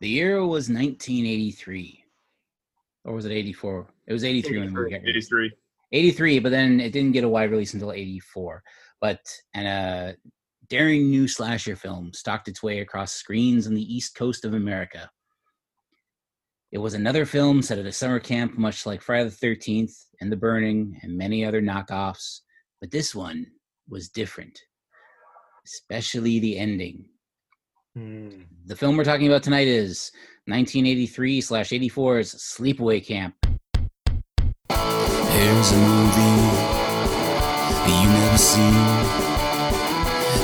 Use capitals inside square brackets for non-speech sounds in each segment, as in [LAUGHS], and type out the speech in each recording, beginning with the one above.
The year was 1983. Or was it 84? It was 83 when the movie got released. 83. 83, but then it didn't get a wide release until 84. But and a daring new slasher film stalked its way across screens on the east coast of America. It was another film set at a summer camp, much like Friday the 13th and The Burning and many other knockoffs. But this one was different, especially the ending. Hmm. The film we're talking about tonight is 1983 slash 84's Sleepaway Camp. Here's a movie that you never seen.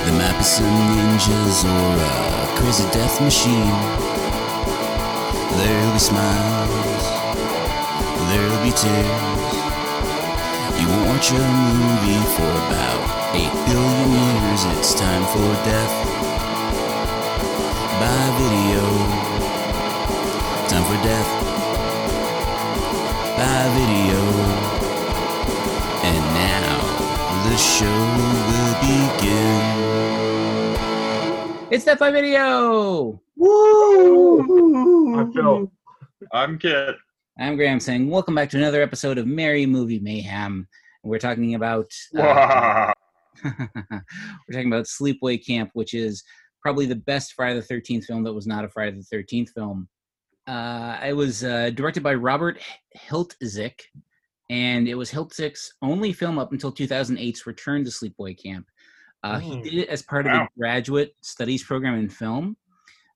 There might be some ninjas or a crazy death machine. There'll be smiles, there'll be tears. You won't watch a movie for about 8 billion years. It's time for death by video. Time for death by video. And now the show will begin. It's Death by Video! Woo! I feel I'm Kit. I'm Graham saying, Welcome back to another episode of Merry Movie Mayhem. We're talking about. uh, [LAUGHS] we're talking about Sleepaway Camp, which is probably the best Friday the 13th film that was not a Friday the 13th film. Uh, it was uh, directed by Robert Hiltzik, and it was Hiltzik's only film up until 2008's return to Sleepaway Camp. Uh, He Mm. did it as part of Wow. a graduate studies program in film,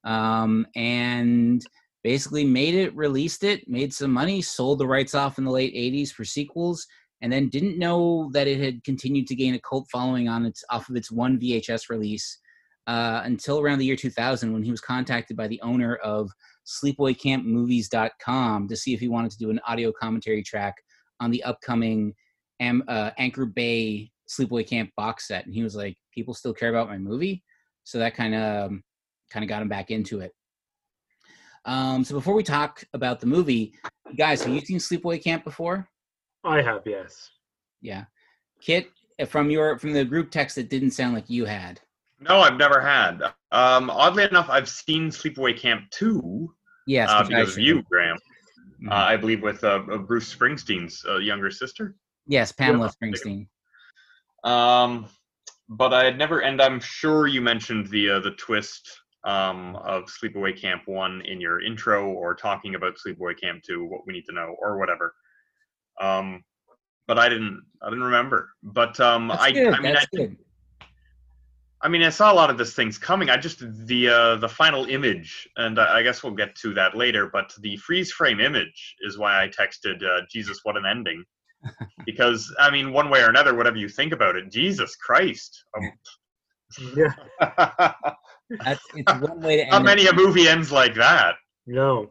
um, and basically made it, released it, made some money, sold the rights off in the late 80s for sequels, and then didn't know that it had continued to gain a cult following on its off of its one VHS release uh, until around the year 2000 when he was contacted by the owner of sleepawaycampmovies.com to see if he wanted to do an audio commentary track on the upcoming Am, uh, Anchor Bay Sleepaway Camp box set, and he was like, "People still care about my movie," so that kind of kind of got him back into it. Um, so before we talk about the movie, guys, have you seen Sleepaway Camp before? I have yes. Yeah, Kit, from your from the group text, it didn't sound like you had. No, I've never had. Um, oddly enough, I've seen Sleepaway Camp 2 Yes, uh, because of you. Graham. Mhm. Uh, I believe with uh, uh, Bruce Springsteen's uh, younger sister. yes, Pamela Springsteen. Um, but I had never, and I'm sure you mentioned the uh, the twist um, of Sleepaway Camp One in your intro, or talking about Sleepaway Camp Two, what we need to know, or whatever. Um, but I didn't, I didn't remember. But um, That's I, good. I mean, That's I, good. I mean, I saw a lot of this things coming. I just the uh, the final image, and I I guess we'll get to that later. But the freeze frame image is why I texted uh, Jesus, what an ending! [LAUGHS] because I mean, one way or another, whatever you think about it, Jesus Christ. Um, Yeah. [LAUGHS] That's it's one way to end Not it, many a movie ends like that. No.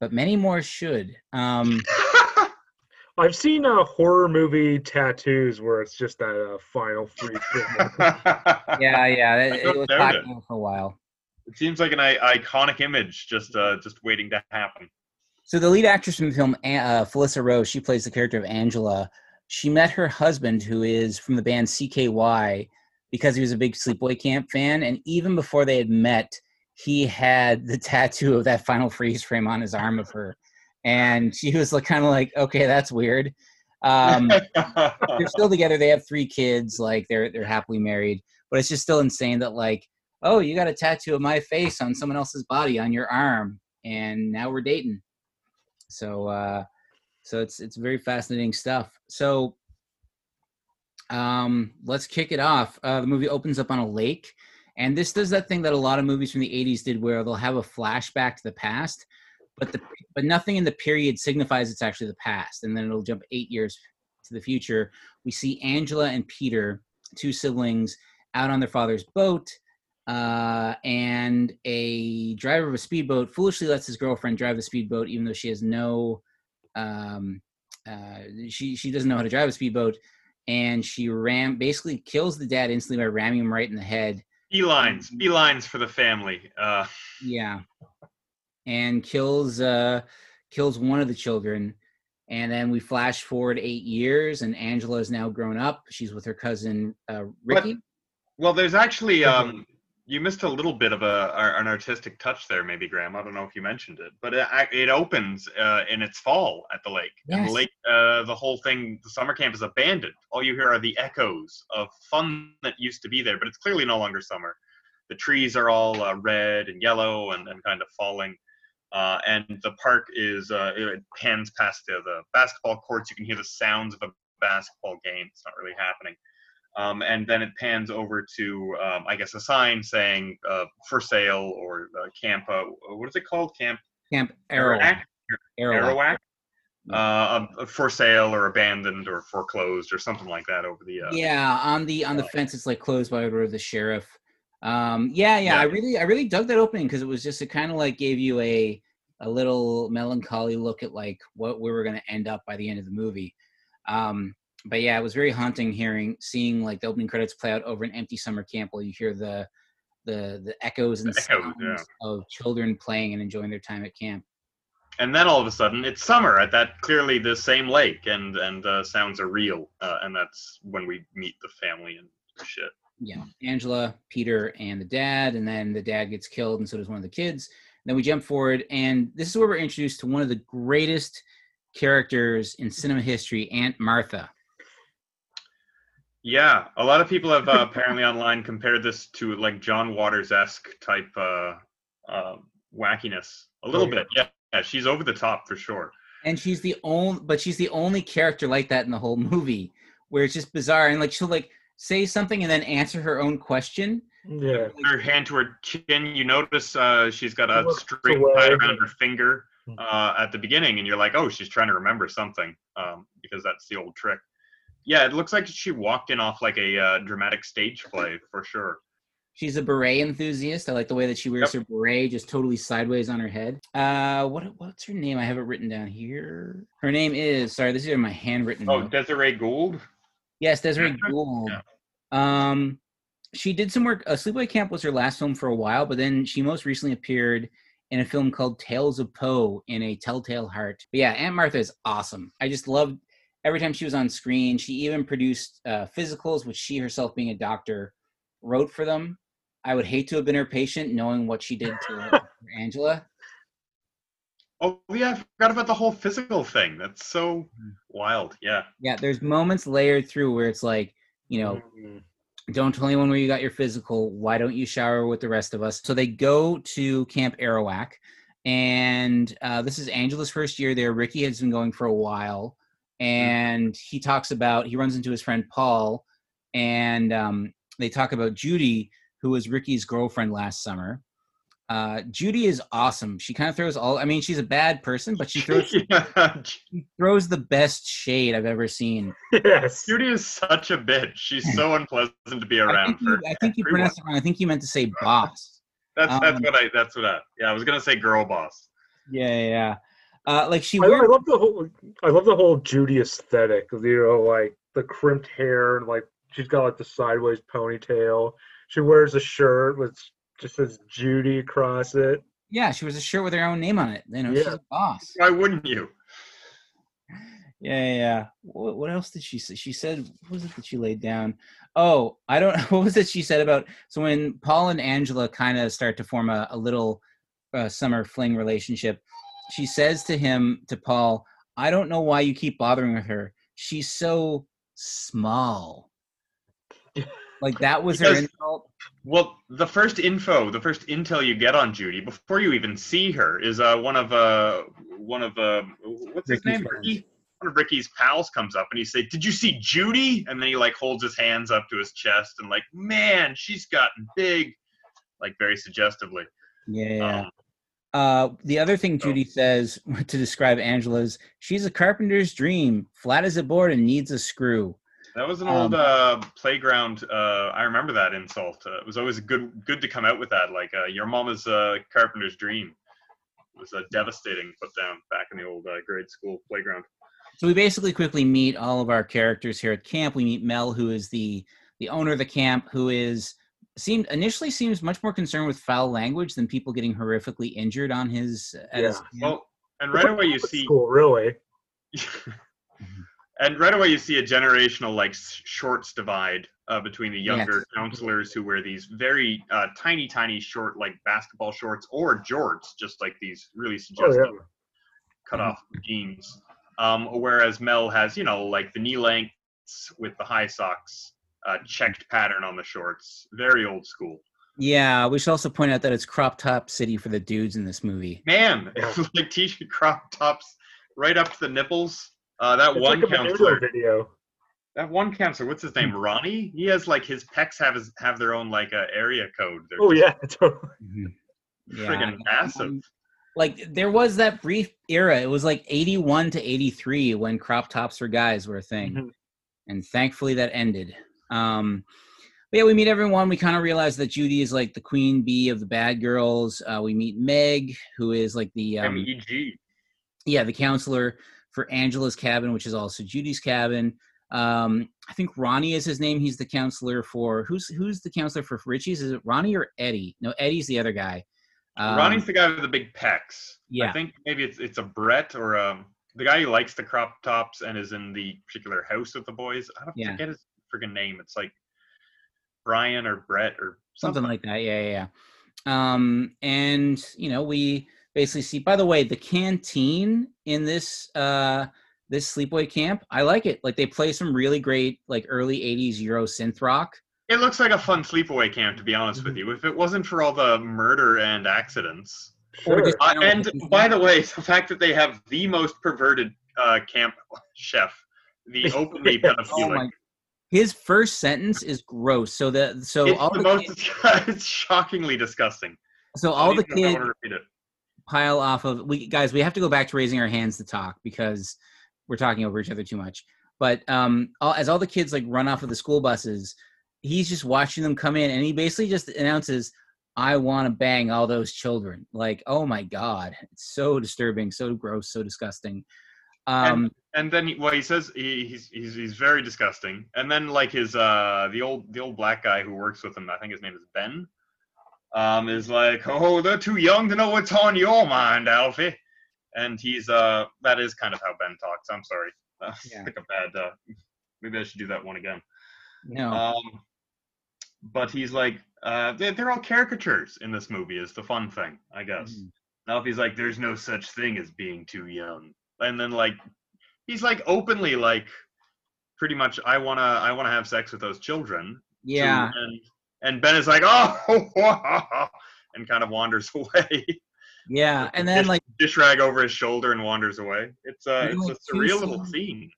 but many more should. Um, [LAUGHS] I've seen uh, horror movie tattoos where it's just that uh, final free [LAUGHS] yeah, yeah, it, it was doubt popular for a while. It seems like an I- iconic image, just uh, just waiting to happen. So the lead actress from the film, A- uh, Felissa Rose, she plays the character of Angela. She met her husband, who is from the band CKY, because he was a big Sleepaway Camp fan, and even before they had met, he had the [LAUGHS] tattoo of that final freeze frame on his arm of her, and she was like, kind of like, okay, that's weird. Um, they're still together. They have three kids. Like they're they're happily married. But it's just still insane that like, oh, you got a tattoo of my face on someone else's body on your arm, and now we're dating. So uh, so it's it's very fascinating stuff. So um, let's kick it off. Uh, the movie opens up on a lake, and this does that thing that a lot of movies from the '80s did, where they'll have a flashback to the past, but the but nothing in the period signifies it's actually the past, and then it'll jump eight years to the future. We see Angela and Peter, two siblings, out on their father's boat, uh, and a driver of a speedboat foolishly lets his girlfriend drive the speedboat, even though she has no, um, uh, she she doesn't know how to drive a speedboat, and she ram basically kills the dad instantly by ramming him right in the head. Beelines, beelines for the family. Uh, Yeah. And kills uh kills one of the children. And then we flash forward eight years and Angela is now grown up. She's with her cousin uh But- Ricky. well, there's actually um, you missed a little bit of a an artistic touch there, maybe Graham. I don't know if you mentioned it, but it, it opens uh, in its fall at the lake. And Yes. the lake, uh, the whole thing, the summer camp is abandoned. All you hear are the echoes of fun that used to be there, but it's clearly no longer summer. The trees are all uh, red and yellow and, and kind of falling. Uh, and the park is uh, it pans past the, the basketball courts. You can hear the sounds of a basketball game. It's not really happening. Um, and then it pans over to, um, I guess, a sign saying uh, for sale or uh, camp. Uh, what is it called? Camp Camp Arawak. Arawak. Uh, um, for sale or abandoned or foreclosed or something like that over the. Uh, Yeah, on the on the fence, it's like closed by order of the sheriff. Um, yeah, yeah, Yeah. I really, I really dug that opening because it was just it kind of like gave you a a little melancholy look at like what we were going to end up by the end of the movie. Um, but yeah, it was very haunting hearing, seeing like the opening credits play out over an empty summer camp while you hear the the the echoes and The echoes, sounds yeah. of children playing and enjoying their time at camp. And then all of a sudden, it's summer at that clearly the same lake, and and uh, sounds are real, uh, and that's when we meet the family and shit. Yeah, Angela, Peter, and the dad, and then the dad gets killed, and so does one of the kids. then we jump forward, and this is where we're introduced to one of the greatest characters in cinema history, Aunt Martha. Yeah, a lot of people have uh, apparently online compared this to like John Waters esque type uh, uh, wackiness. A little bit, yeah. Yeah, she's over the top for sure. And she's the only, but she's the only character like that in the whole movie, where it's just bizarre, and like she'll like say something and then answer her own question. Yeah. Her hand to her chin. You notice uh, she's got a looks string tied around her finger Hmm. uh, at the beginning, and you're like, oh, she's trying to remember something um, because that's the old trick. Yeah, it looks like she walked in off like a uh, dramatic stage play for sure. She's a beret enthusiast. I like the way that she wears her beret just totally sideways on her head. Uh, what what's her name? I have it written down here. Her name is sorry, this is in my handwritten. Oh, note. Desiree Gould. Yes, Desiree Actress? Gould. Yeah. Um, she did some work. Uh, Sleepaway Camp was her last film for a while, but then she most recently appeared in a film called Tales of Poe in a Telltale Heart. But yeah, Aunt Martha is awesome. I just loved every time she was on screen. She even produced uh, physicals, which she herself, being a doctor, wrote for them. I would hate to have been her patient, knowing what she did to [LAUGHS] Angela. Oh yeah, I forgot about the whole physical thing. That's so Hmm. Wild. Yeah. Yeah, there's moments layered through where it's like, you know, Mhm. don't tell anyone where you got your physical. Why don't you shower with the rest of us? So they go to Camp Arawak, and uh, this is Angela's first year there. Ricky has been going for a while, and he talks about he runs into his friend Paul, and um, they talk about Judy, who was Ricky's girlfriend last summer. Uh, Judy is awesome. She kind of throws all. I mean, she's a bad person, but she throws [LAUGHS] yeah. she throws the best shade I've ever seen. Yes. Judy is such a bitch. She's so [LAUGHS] unpleasant to be I around think, you. I think you pronounced it wrong. I think you meant to say boss. That's that's um, what I that's what I yeah, I was gonna say girl boss. Yeah, yeah. yeah. Uh, like she I, I love the whole. I love the whole Judy aesthetic. You know, like the crimped hair and like she's got like the sideways ponytail. She wears a shirt with just says Judy across it. Yeah, she wears a shirt with her own name on it. You know, she's a boss. Why wouldn't you? Yeah, yeah. yeah. What, what else did she say? She said, what was it that she laid down? Oh, I don't. [LAUGHS] What was it she said about? So when Paul and Angela kind of start to form a, a little uh, summer fling relationship, she says to him, to Paul, "I don't know why you keep bothering with her. She's so small." [LAUGHS] Like that was her Because- insult. Well, the first info, the first intel you get on Judy before you even see her is uh one of uh one of uh what's his Ricky's name? Ricky? One of Ricky's pals comes up and he say, "Did you see Judy?" And then he like holds his hands up to his chest and like, "Man, she's gotten big." Like very suggestively. Yeah. yeah. Um, Uh, the other thing So- Judy says [LAUGHS] to describe Angela is she's a carpenter's dream, flat as a board and needs a screw. That was an Um, old uh, playground. Uh, I remember that insult. Uh, it was always good, good to come out with that. Like uh, your is a carpenter's dream. It was a devastating put down back in the old uh, grade school playground. So we basically quickly meet all of our characters here at camp. We meet Mel, who is the the owner of the camp, who is seemed initially seems much more concerned with foul language than people getting horrifically injured on his at his Yeah. camp. Well, and right away you see, School, really. [LAUGHS] And right away, you see a generational like shorts divide uh, between the younger Yes. counselors who wear these very uh, tiny, tiny short like basketball shorts or jorts, just like these really Oh suggestive yeah. cut off jeans. Um, whereas Mel has, you know, like the knee lengths with the high socks, uh, checked pattern on the shorts, very old school. Yeah, we should also point out that it's crop top city for the dudes in this movie. Man, Yeah. [LAUGHS] like t-shirt crop tops right up to the nipples. Uh, that It's one like counselor, video. that one counselor, what's his name? Ronnie. He has like his pecs have his have their own like uh, area code. They're Oh yeah, [LAUGHS] totally. Yeah. friggin' massive. Um, like there was that brief era. It was like 81 to 83 when crop tops for guys were a thing. Mhm. And thankfully that ended. Um but yeah, we meet everyone. We kind of realize that Judy is like the queen bee of the bad girls. Uh, we meet Meg, who is like the um, MEG. yeah, the counselor for Angela's cabin, which is also Judy's cabin. Um, I think Ronnie is his name. He's the counselor for who's who's the counselor for Richie's? Is it Ronnie or Eddie? No, Eddie's the other guy. Um, Ronnie's the guy with the big pecs. yeah. I think maybe it's it's a Brett or um the guy who likes the crop tops and is in the particular house with the boys. I don't Yeah. forget his freaking name. It's like Brian or Brett or something something. like that. Yeah, yeah, yeah. Um, and you know, we basically see. By the way, the canteen in this uh this sleepaway camp, I like it. Like they play some really great like early '80s Euro synth rock. It looks like a fun sleepaway camp, to be honest with you. If it wasn't for all the murder and accidents, Sure. uh, and by the way, [LAUGHS] the fact that they have the most perverted uh, camp chef, the [LAUGHS] openly Yes. Oh pedophilic. my! His first sentence is gross. So the so it's all the the, most. kids, [LAUGHS] it's shockingly disgusting. so all the even know if I kids wanna repeat it. Pile off of we guys. We have to go back to raising our hands to talk because we're talking over each other too much. But um, all, as all the kids like run off of the school buses, he's just watching them come in, and he basically just announces, "I want to bang all those children." Like, oh my god, it's so disturbing, so gross, so disgusting. Um, and then he, well he says he, he's he's he's very disgusting and then like his uh the old the old black guy who works with him i think his name is ben um is like oh they're too young to know what's on your mind alfie. And he's uh that is kind of how ben talks. I'm sorry. [LAUGHS] Yeah. like a bad uh maybe i should do that one again. No, um but he's like uh they're, they're all caricatures in this movie is the fun thing i guess. If he's like, there's no such thing as being too young, and then like, he's like openly like, pretty much, I wanna, I wanna have sex with those children. yeah, and and Ben is like, oh, [LAUGHS] and kind of wanders [LAUGHS] away, yeah, and then dish, like. dish rag over his shoulder and wanders away. It's uh, it's like, a two surreal little scenes- scene.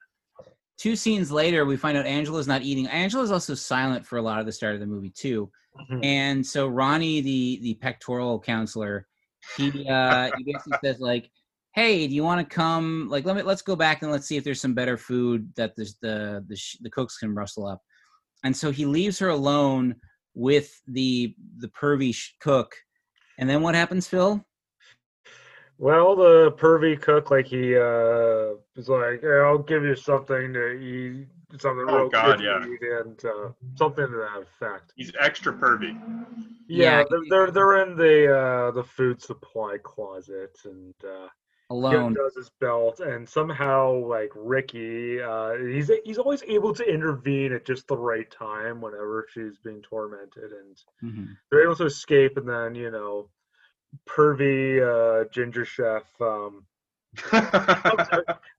two scenes later, we find out Angela's not eating. Angela's also silent for a lot of the start of the movie too. Mhm. And so Ronnie, the the pectoral counselor, he [LAUGHS] uh, he basically says like, "Hey, do you want to come? Like, let me let's go back and let's see if there's some better food that the the the, sh- the cooks can rustle up." And so he leaves her alone with the the pervy cook. And then what happens, Phil? Well, the pervy cook, like he uh, was like, "Yeah, "I'll give you something to eat, something Oh, real God, good yeah. to eat," and uh, something to that effect. He's extra pervy. Yeah, Yeah, they're, they're they're in the uh, the food supply closet, and uh, he Alone. does his belt, and somehow like Ricky, uh, he's he's always able to intervene at just the right time whenever she's being tormented, and Mhm. they're able to escape, and then you know, pervy uh, ginger chef. Um, [LAUGHS]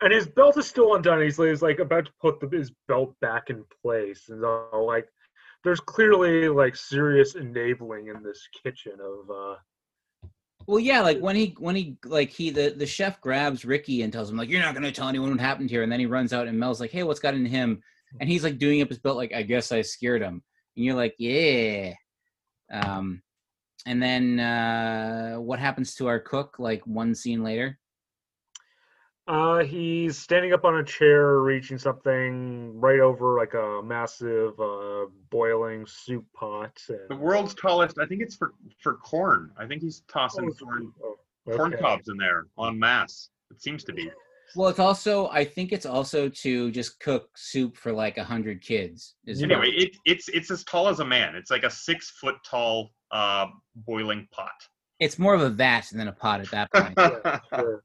and his belt is still undone. He's, he's like about to put the, his belt back in place, and so like there's clearly like serious enabling in this kitchen of uh Well, yeah, like when he when he like he the the chef grabs Ricky and tells him like you're not gonna tell anyone what happened here, and then he runs out and Mel's like, hey, what's got into him? And he's like doing up his belt like I guess I scared him, and you're like, yeah. Um, and then uh, what happens to our cook? Like one scene later. Uh he's standing up on a chair reaching something right over like a massive uh boiling soup pot and the world's tallest. I think it's for for corn. I think he's tossing Oh, corn oh, corn cobs in there on mass. It seems to be. Well, it's also I think it's also to just cook soup for like a hundred kids. Is Anyway, it, it's it's as tall as a man. It's like a six foot tall uh, boiling pot. it's more of a vat than a pot at that point. [LAUGHS] Yeah, sure.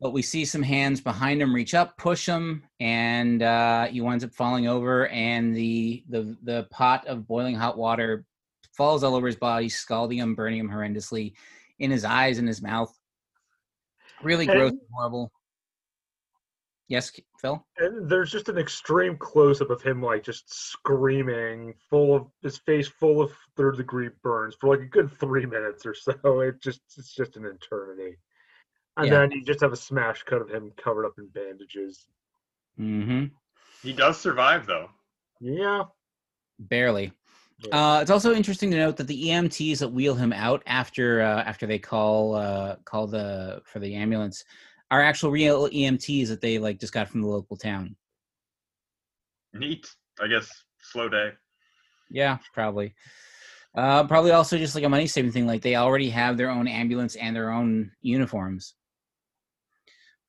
But we see some hands behind him reach up, push him, and uh, he winds up falling over. And the the the pot of boiling hot water falls all over his body, scalding him, burning him horrendously in his eyes and his mouth. Really gross, And- horrible. Yes, Phil. And there's just an extreme close up of him like just screaming, full of his face full of third degree burns for like a good three minutes or so. [LAUGHS] It just it's just an eternity. And Yeah. then you just have a smash cut of him covered up in bandages. Mm-hmm. He does survive though. Yeah. Barely. Yeah. Uh, it's also interesting to note that the EMTs that wheel him out after uh, after they call uh, call the for the ambulance are actual real EMTs that they like just got from the local town. Neat. I guess slow day. Yeah, probably. Uh, probably also just like a money saving thing. Like they already have their own ambulance and their own uniforms.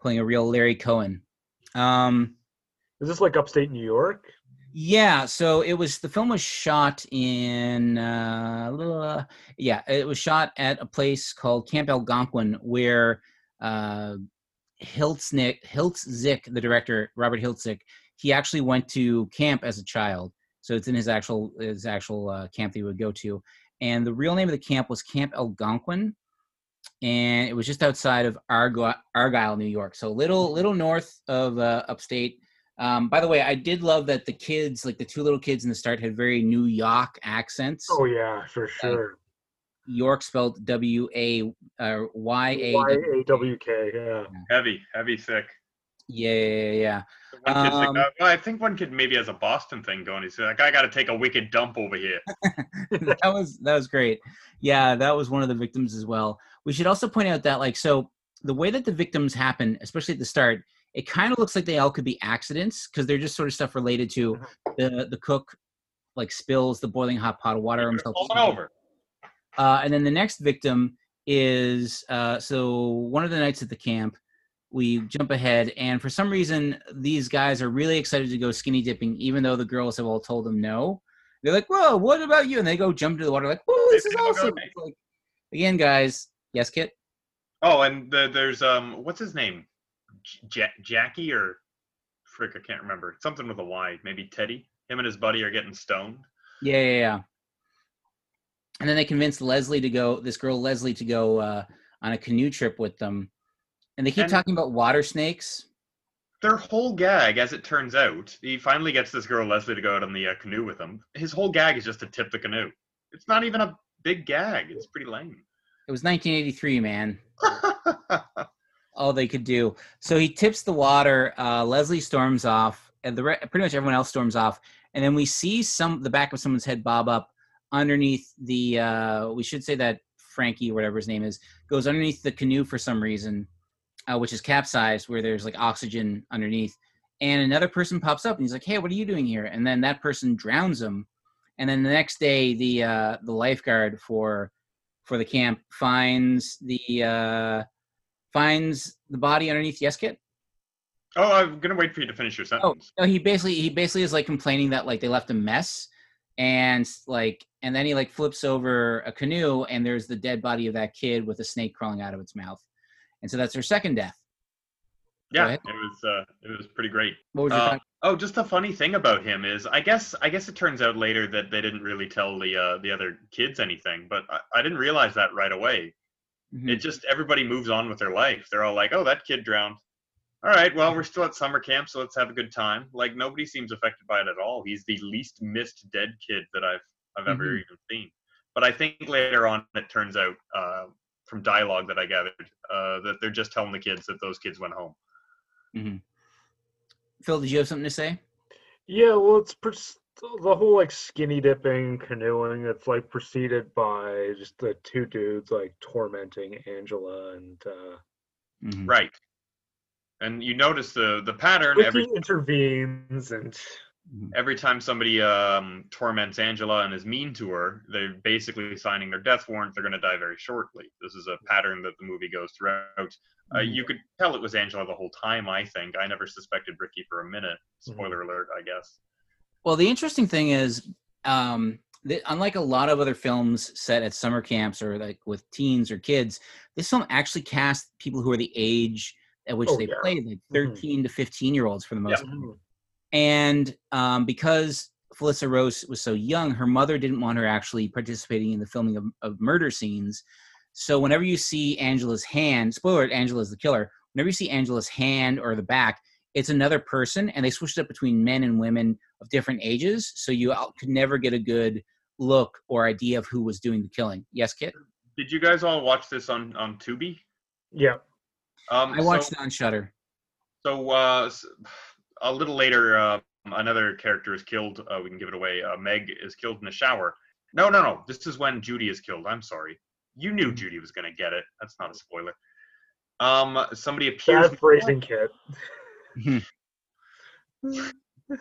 Playing a real Larry Cohen. Um, Is this like upstate New York? Yeah, so it was the film was shot in uh, uh, yeah, it was shot at a place called Camp Algonquin where uh, Hiltznick Hiltzik, the director Robert Hiltzik, he actually went to camp as a child. So it's in his actual his actual uh, camp that he would go to, and the real name of the camp was Camp Algonquin, and it was just outside of Argo- Argyle, New York. So little little north of uh, upstate. Um, by the way, I did love that the kids, like the two little kids in the start, had very New York accents. Oh yeah, for sure. York spelled W A uh, Y A. Y A W K. Yeah. Heavy, heavy, thick. Yeah, yeah, yeah. One kid's like, Um, uh, well, I think one kid maybe has a Boston thing going. He's like, I got to take a wicked dump over here. [LAUGHS] that was that was great. Yeah, that was one of the victims as well. We should also point out that like so the way that the victims happen, especially at the start, it kind of looks like they all could be accidents because they're just sort of stuff related to the the cook like spills the boiling hot pot of water himself. over. Uh, and then the next victim is uh, so one of the nights at the camp. We jump ahead, and for some reason, these guys are really excited to go skinny dipping, even though the girls have all told them no. They're like, "Whoa, what about you?" And they go jump into the water, like, "Whoa, this is awesome!" like, again, guys, yes, Kit. Oh, and the, there's um, what's his name? J- Jackie or frick, I can't remember. Something with a Y. Maybe Teddy. Him and his buddy are getting stoned. Yeah, yeah, yeah. And then they convinced Leslie to go. This girl Leslie to go uh, on a canoe trip with them, and they keep And- talking about water snakes. Their whole gag, as it turns out, he finally gets this girl Leslie to go out on the uh, canoe with him. His whole gag is just to tip the canoe. It's not even a big gag. It's pretty lame. It was 1983, man. [LAUGHS] all they could do. So he tips the water. Uh, Leslie storms off, and the re- pretty much everyone else storms off. And then we see some the back of someone's head bob up underneath the. Uh, we should say that Frankie, whatever his name is, goes underneath the canoe for some reason, uh, which is capsized, where there's like oxygen underneath. And another person pops up, and he's like, "Hey, what are you doing here?" And then that person drowns him. And then the next day, the uh, the lifeguard for for the camp finds the uh, finds the body underneath Yes Kit. oh, I'm gonna wait for you to finish your sentence. No, he basically he basically is like complaining that like they left a mess, and like and then he like flips over a canoe and there's the dead body of that kid with a snake crawling out of its mouth, and so that's her second death. Yeah, ahead. it was uh, it was pretty great. What was your Uh, oh, just the funny thing about him is, I guess, I guess it turns out later that they didn't really tell the uh, the other kids anything, but I, I didn't realize that right away. Mhm. It just everybody moves on with their life. They're all like, "Oh, that kid drowned." All right, well, we're still at summer camp, so let's have a good time. Like nobody seems affected by it at all. He's the least missed dead kid that I've I've ever Mhm. even seen. But I think later on, it turns out uh, from dialogue that I gathered uh, that they're just telling the kids that those kids went home. Phil, did you have something to say? Yeah, well, it's pres- the whole like skinny dipping canoeing. It's like preceded by just the two dudes like tormenting Angela and uh, Mhm. Right. And you notice the the pattern Ricky every intervenes and every time somebody um, torments Angela and is mean to her, they're basically signing their death warrant. They're going to die very shortly. This is a pattern that the movie goes throughout. Uh, Mhm. you could tell it was Angela the whole time. I think I never suspected Ricky for a minute. Mhm. Spoiler alert, I guess. Well, the interesting thing is, um, that unlike a lot of other films set at summer camps or like with teens or kids, this film actually cast people who are the age at which Oh, they yeah. played like Mhm. 13 to 15 year olds for the most Yeah. Mhm. and um, because Felissa Rose was so young, her mother didn't want her actually participating in the filming of, of murder scenes. So whenever you see Angela's hand, spoiler: alert, Angela's the killer. Whenever you see Angela's hand or the back, it's another person, and they switched it up between men and women of different ages, so you could never get a good look or idea of who was doing the killing. Yes, Kit. Did you guys all watch this on on Tubi? Yeah. Um, I watched so, it on Shudder. So uh, s- a little later, uh, another character is killed. Uh, we can give it away. Uh, Meg is killed in the shower. No, no, no. This is when Judy is killed. I'm sorry. You knew Judy was gonna get it. That's not a spoiler. Um, somebody appears. Bad phrasing, kit. [LAUGHS]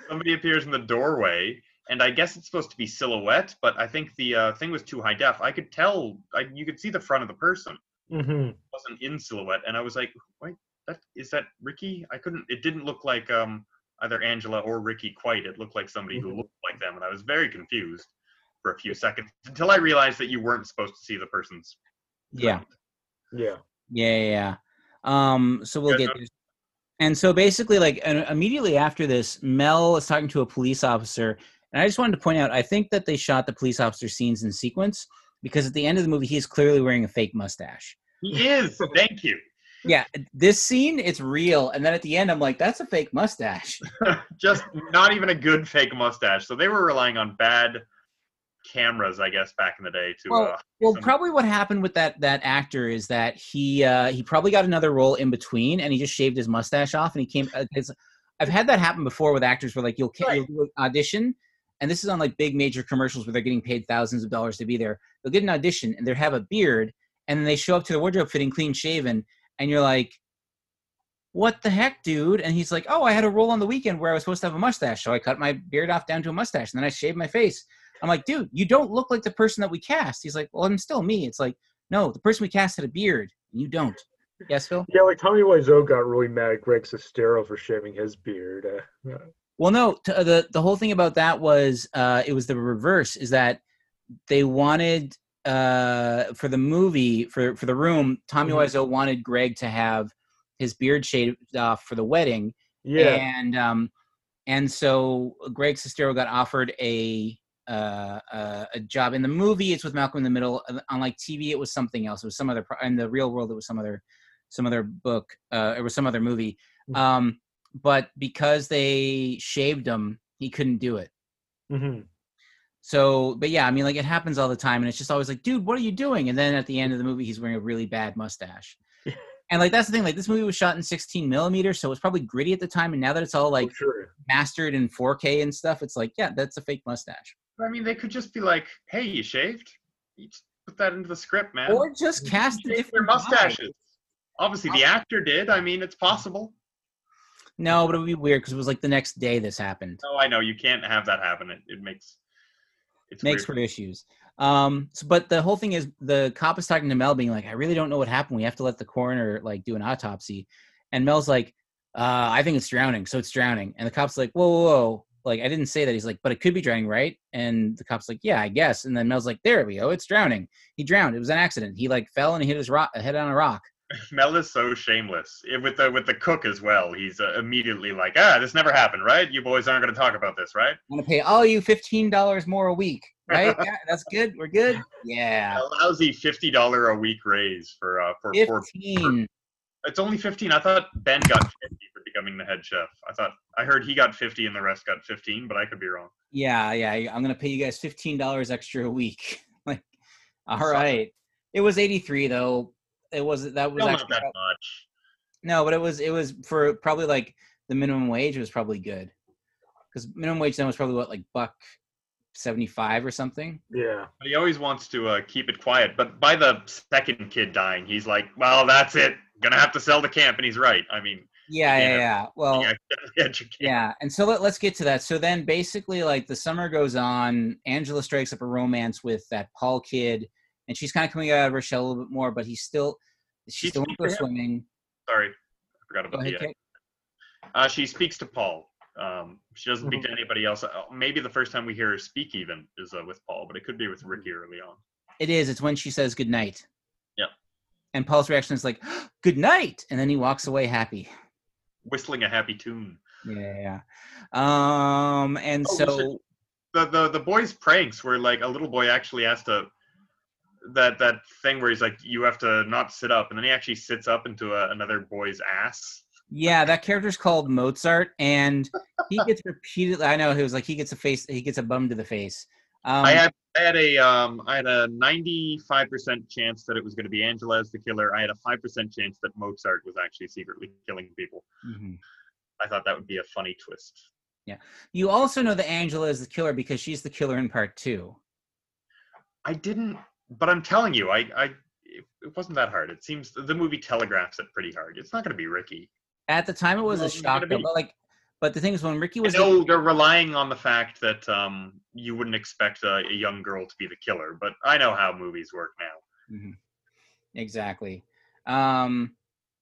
somebody appears in the doorway, and I guess it's supposed to be silhouette, but I think the uh, thing was too high def. I could tell. I, you could see the front of the person. hmm It wasn't in silhouette, and I was like, "Wait, that is that Ricky?" I couldn't. It didn't look like um either Angela or Ricky quite. It looked like somebody who Mhm. looked like them, and I was very confused for a few seconds until I realized that you weren't supposed to see the person's. Yeah. Yeah. Yeah, yeah, yeah. Um, so we'll Yeah, get no- there. And so basically, like and immediately after this, Mel is talking to a police officer, and I just wanted to point out, I think that they shot the police officer scenes in sequence because at the end of the movie, he is clearly wearing a fake mustache. He is. Thank you. [LAUGHS] Yeah, this scene, it's real, and then at the end, I'm like, that's a fake mustache. [LAUGHS] Just not even a good fake mustache. So they were relying on bad cameras, I guess, back in the day to. Well, uh, Well, some- probably what happened with that that actor is that he uh, he probably got another role in between, and he just shaved his mustache off, and he came. Uh, I've had that happen before with actors where like you'll, Right. you'll do an audition, and this is on like big major commercials where they're getting paid thousands of dollars to be there. They'll get an audition and they have a beard, and then they show up to the wardrobe fitting clean shaven, and you're like. What the heck, dude? And he's like, "Oh, I had a role on the weekend where I was supposed to have a mustache, so I cut my beard off down to a mustache, and then I shaved my face." I'm like, dude, you don't look like the person that we cast. He's like, well, I'm still me. It's like, no, the person we cast had a beard, and you don't. Yes, Phil? Yeah, like Tommy Wiseau got really mad at Greg Sestero for shaving his beard. Uh, Well, no, t- uh, the the whole thing about that was uh, it was the reverse. Is that they wanted uh, for the movie for for the room, Tommy Mhm. Wiseau wanted Greg to have his beard shaved off for the wedding, yeah. and um, and so Greg Sestero got offered a uh, uh, a job in the movie. It's with Malcolm in the Middle. Uh, On like TV, it was something else. It was some other. pro- In the real world, it was some other some other book. Uh, it was some other movie. Mhm. Um, but because they shaved him, he couldn't do it. Mm-hmm. So, but yeah, I mean, like it happens all the time, and it's just always like, dude, what are you doing? And then at the end of the movie, he's wearing a really bad mustache. and like that's the thing, like this movie was shot in 16 millimeter, so it was probably gritty at the time. And now that it's all like sure. mastered in 4K and stuff, it's like, yeah, that's a fake mustache. I mean, they could just be like, "Hey, you shaved? You just put that into the script, man." Or just cast a different guy. mustaches. Obviously, the actor did. I mean, it's possible. No, but it would be weird because it was like the next day this happened. No, I know you can't have that happen. It, it makes it's makes weird. for issues. Um, so, but the whole thing is the cop is talking to Mel, being like, "I really don't know what happened. We have to let the coroner like do an autopsy." And Mel's like, uh, "I think it's drowning, so it's drowning." And the cop's like, "Whoa, whoa, whoa!" Like, I didn't say that. He's like, "But it could be drowning, right?" And the cop's like, "Yeah, I guess." And then Mel's like, "There we go. It's drowning. He drowned. It was an accident. He like fell and hit his rock, head on a rock." [LAUGHS] Mel is so shameless Eh, with the with the cook as well. He's uh, immediately like, "Ah, this never happened, right? You boys aren't going to talk about this, right?" I'm gonna pay all you fifteen dollars more a week, right? [LAUGHS] yeah, that's good. We're good. Yeah, A lousy fifty dollar a week raise for uh for fifteen. It's only fifteen. I thought Ben got fifty for becoming the head chef. I thought I heard he got fifty and the rest got fifteen, but I could be wrong. Yeah, yeah. I'm gonna pay you guys fifteen dollars extra a week. [LAUGHS] like, all Suck it. right. It was eighty three though. It was that was Still actually not that much. no, but it was it was for probably like the minimum wage was probably good because minimum wage then was probably what like buck seventy five or something. Yeah. But he always wants to uh, keep it quiet. But by the second kid dying, he's like, "Well, that's it. Gonna have to sell the camp," and he's right. I mean, Yeah, yeah, Yeah. yeah. Well, [LAUGHS] yeah. Yeah, and so let, let's get to that. So then, basically, like the summer goes on, Angela strikes up a romance with that Paul kid, and she's kind of coming out of her shell a little bit more, but he's still, she still to go speaks to him? swimming. Sorry, I forgot Go about ahead, the. Uh, she speaks to Paul. Um, she doesn't speak Mm-hmm. to anybody else. Uh, maybe the first time we hear her speak even is uh, with Paul, but it could be Mm-hmm. with Ricky early on. It is. It's when she says good night. Yep. and Paul's reaction is like, [GASPS] "Good night," and then he walks away happy. Whistling a happy tune. Yeah. Um, and Oh, so The the the boys' pranks were like a little boy actually has to that that thing where he's like you have to not sit up, and then he actually sits up into a, another boy's ass. yeah, that character's called Mozart, and he gets repeatedly. I know he was like he gets a face, he gets a bum to the face. Um, I had I had a um I had a ninety five percent chance that it was going to be Angela as the killer. I had a five percent chance that Mozart was actually secretly killing people. mhm. I thought that would be a funny twist. Yeah. You also know that Angela is the killer because she's the killer in part two. I didn't, but I'm telling you, I I it, wasn't that hard. It seems the movie telegraphs it pretty hard. It's not going to be Ricky. At the time, it was No, a shock, but like, but the thing is, when Ricky I was know they're relying on the fact that um you wouldn't expect a, a young girl to be the killer, but I know how movies work now. Mhm. Exactly. Um,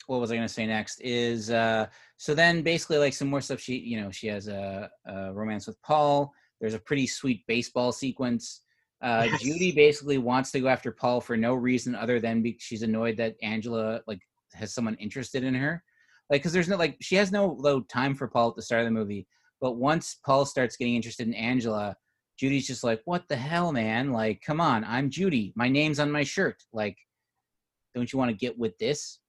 what was I going to say next? Is uh, so then basically like some more stuff. She, you know, she has a, a romance with Paul. There's a pretty sweet baseball sequence. Uh, Yes. Judy basically wants to go after Paul for no reason other than be- she's annoyed that Angela like has someone interested in her. Like, because there's no like she has no low time for Paul at the start of the movie, but once Paul starts getting interested in Angela, Judy's just like, "What the hell, man? Like, come on, I'm Judy. My name's on my shirt. Like, don't you want to get with this?"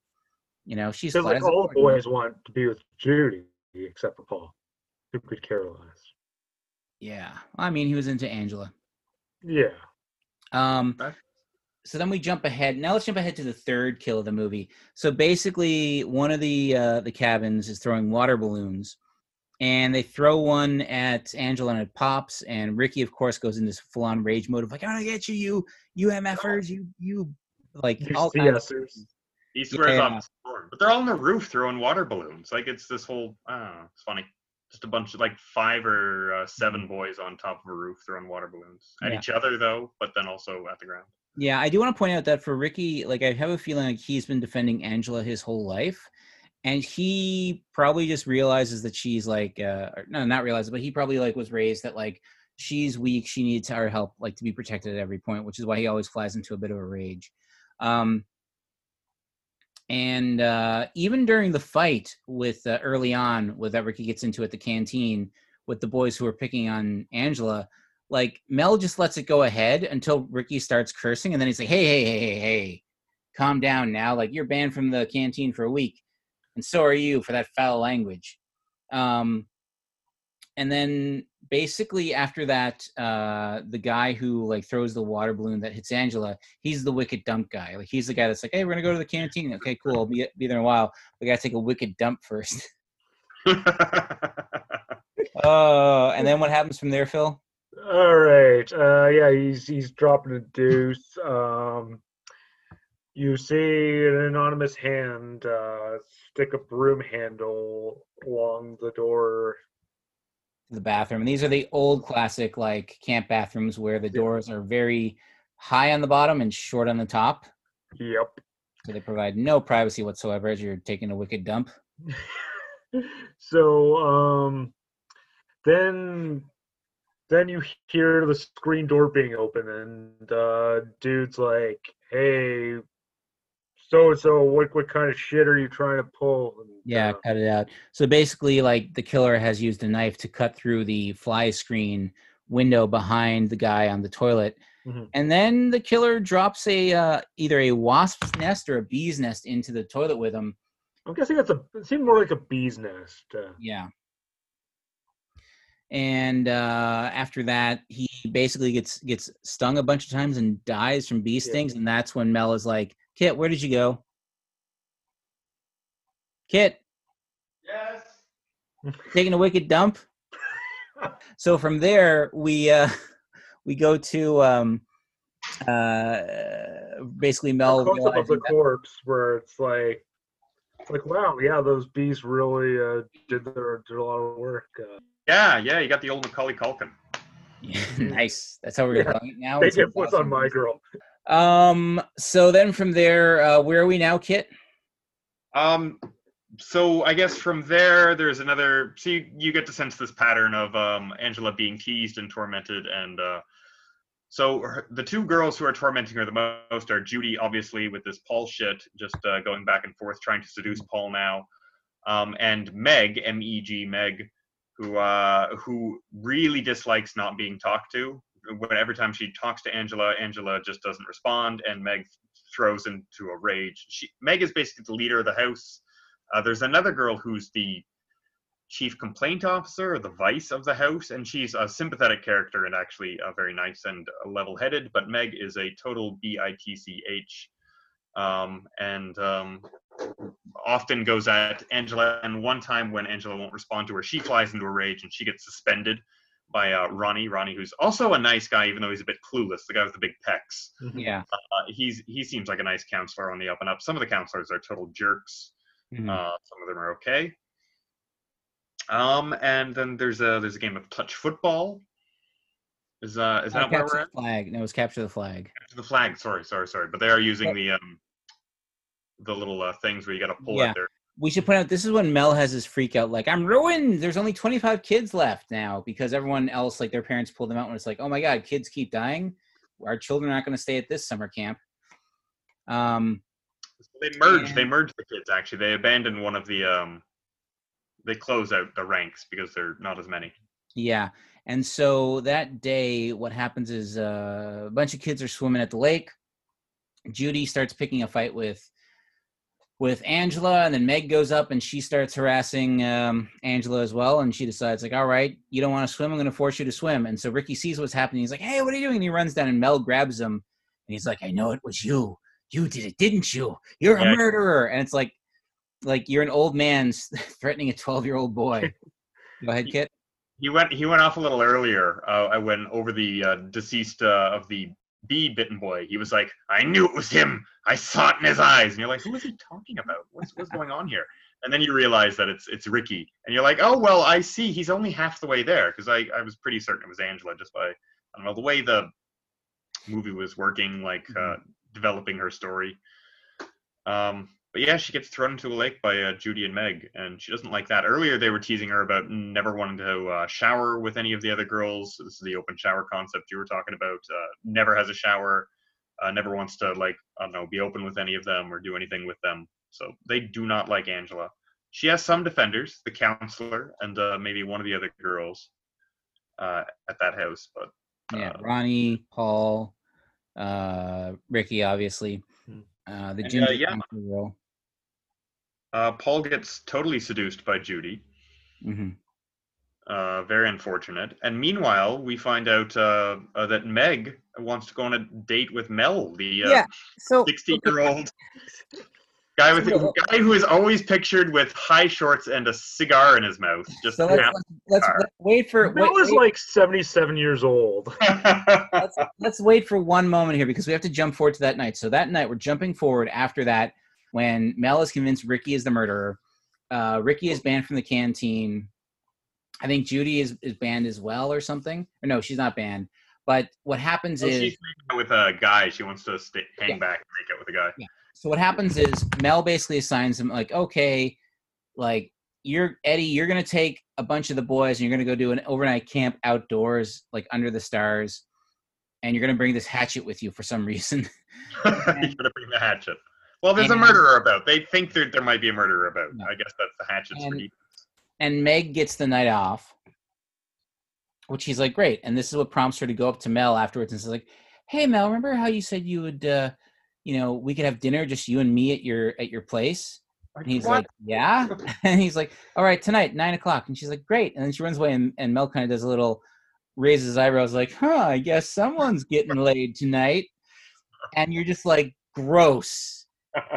You know, she's like all boys want to be with Judy, except for Paul, who could care less. Yeah, I mean, he was into Angela. Yeah. Um, Okay. So then we jump ahead. Now let's jump ahead to the third kill of the movie. So basically, one of the uh, the cabins is throwing water balloons, and they throw one at Angela and it pops. And Ricky, of course, goes into this full on rage mode of like, "I'm gonna get you, you, you MFers, you, you." Like You all kinds of He swears Yeah. off the storm, but they're all on the roof throwing water balloons. Like it's this whole. I don't know. It's funny. Just a bunch of like five or uh, seven boys on top of a roof throwing water balloons at Yeah. each other, though, but then also at the ground. Yeah, I do want to point out that for Ricky, like I have a feeling like he's been defending Angela his whole life, and he probably just realizes that she's like, uh, no, not realizes, but he probably like was raised that like she's weak, she needs our help, like to be protected at every point, which is why he always flies into a bit of a rage. Um, and uh, even during the fight with uh, early on, with that Ricky gets into at the canteen with the boys who are picking on Angela, like Mel just lets it go ahead until Ricky starts cursing, and then he's like, "Hey, hey, hey, hey, hey, calm down now. Like you're banned from the canteen for a week, and so are you for that foul language." Um, and then basically after that, uh, the guy who like throws the water balloon that hits Angela, he's the wicked dump guy. Like he's the guy that's like, "Hey, we're gonna go to the canteen. Okay, cool. I'll be be there in a while. We gotta take a wicked dump first. [LAUGHS] Oh, and then what happens from there, Phil? All right. Uh, yeah, he's he's dropping a deuce. Um, you see an anonymous hand uh, stick a broom handle along the door. the bathroom. And these are the old classic like camp bathrooms where the doors are very high on the bottom and short on the top. Yep. So they provide no privacy whatsoever as you're taking a wicked dump. [LAUGHS] so um, then then you hear the screen door being open, and uh, dude's like, "Hey." So so, what what kind of shit are you trying to pull? And, Yeah, uh, cut it out. So basically, like the killer has used a knife to cut through the fly screen window behind the guy on the toilet. Mhm. And then the killer drops a uh, either a wasp's nest or a bee's nest into the toilet with him. I'm guessing that's a. It seemed more like a bee's nest. Uh, Yeah. And uh, after that, he basically gets gets stung a bunch of times and dies from bee Yeah. stings. And that's when Mel is like, "Kit, where did you go? Kit, yes. taking a wicked dump." [LAUGHS] so from there, we uh, we go to um, uh, basically Mel. of the that- corpse where it's like, like wow, yeah, those bees really uh, did their did a lot of work. Uh, Yeah, yeah. You got the old Macaulay Culkin. [LAUGHS] nice. That's how we're gonna Yeah. call it now. they It's did what's on my girl. Um. So then from there, uh, where are we now, Kit? Um, so I guess from there, there's another. So you, you get to sense this pattern of um, Angela being teased and tormented, and uh, so her, the two girls who are tormenting her the most are Judy, obviously, with this Paul shit, just uh, going back and forth, trying to seduce Paul now, um, and Meg, M E G, Meg, who uh, who really dislikes not being talked to. When every time she talks to Angela, Angela just doesn't respond, and Meg throws into a rage. She, Meg is basically the leader of the house. Uh, there's another girl who's the chief complaint officer or the vice of the house, and she's a sympathetic character and actually uh, very nice and level-headed. But Meg is a total bitch, um, and um, often goes at Angela. And one time when Angela won't respond to her, she flies into a rage and she gets suspended by uh, Ronnie. Ronnie, who's also a nice guy, even though he's a bit clueless. The guy with the big pecs. Yeah. Uh, he's he seems like a nice counselor on the up and up. Some of the counselors are total jerks. Mhm. Uh, some of them are okay. Um, and then there's a there's a game of touch football. Is uh is Uh, that where we're at? flag. No, it's capture the flag. The flag. Sorry, sorry, sorry. But they are using Yep. the um the little uh, things where you got to pull Yeah. out their. We should point out this is when Mel has his freak out, like I'm ruined. There's only 25 kids left now because everyone else, like their parents, pulled them out when it's like, oh my god, kids keep dying. Our children are not going to stay at this summer camp. Um, They merged. They And- merged the kids. Actually, they abandoned one of the um. They close out the ranks because they're not as many. yeah, and so that day, what happens is uh, a bunch of kids are swimming at the lake. Judy starts picking a fight with with Angela, and then Meg goes up and she starts harassing um, Angela as well. And she decides, like, all right, you don't want to swim, I'm going to force you to swim. And so Ricky sees what's happening. He's like, hey, what are you doing? And he runs down, and Mel grabs him, and he's like, I know it was you. You did it, didn't you? You're a Yeah. murderer. And it's like, like you're an old man [LAUGHS] threatening a 12 year old boy. [LAUGHS] Go ahead, Kit. He went. He went off a little earlier. Uh, I went over the uh, deceased uh, of the bee bitten boy. He was like, "I knew it was him. I saw it in his eyes." And you're like, "Who is he talking about? What's what's going on here?" And then you realize that it's it's Ricky, and you're like, "Oh well, I see. He's only half the way there." Because I I was pretty certain it was Angela just by I don't know the way the movie was working, like uh, developing her story. Um, but yeah, she gets thrown into a lake by uh, Judy and Meg, and she doesn't like that. Earlier, they were teasing her about never wanting to uh, shower with any of the other girls. This is the open shower concept you were talking about. Uh, never has a shower, uh, never wants to like I don't know be open with any of them or do anything with them. So they do not like Angela. She has some defenders, the counselor and uh, maybe one of the other girls uh, at that house, but Yeah, Uh, Ronnie, Paul, uh, Ricky, obviously. Uh, the And, ginger uh, yeah. girl. uh, Paul gets totally seduced by Judy. hmm Uh, very unfortunate. And meanwhile, we find out uh, uh, that Meg wants to go on a date with Mel, the uh, Yeah, So 60 year old [LAUGHS] guy with So- guy who is always pictured with high shorts and a cigar in his mouth. Just so let's, let's, let's wait for wait, Mel is wait- like 77 years old. [LAUGHS] let's, let's wait for one moment here because we have to jump forward to that night. So that night, we're jumping forward after that when Mel is convinced Ricky is the murderer. Uh, Ricky is banned from the canteen. I think Judy is, is banned as well or something. Or no, she's not banned. But what happens Oh, is she's with a guy. She wants to stay, hang Yeah. back and make out with a guy. So what happens is Mel basically assigns him like, okay, like you're Eddie, you're gonna take a bunch of the boys and you're gonna go do an overnight camp outdoors, like under the stars, and you're gonna bring this hatchet with you for some reason. [LAUGHS] [LAUGHS] you gotta bring the hatchet. Well, there's a murderer about. They think there, there might be a murderer about. Yeah. I guess that's the hatchet's And- for and Meg gets the night off, which he's like, great. And this is what prompts her to go up to Mel afterwards and says, like, hey Mel, remember how you said you would, uh, you know, we could have dinner just you and me at your at your place? And he's What? like, yeah. [LAUGHS] and he's like, all right, tonight, nine o'clock. And she's like, great. And then she runs away, and, and Mel kind of does a little raises his eyebrows, like, huh, I guess someone's getting laid tonight. And you're just like, gross.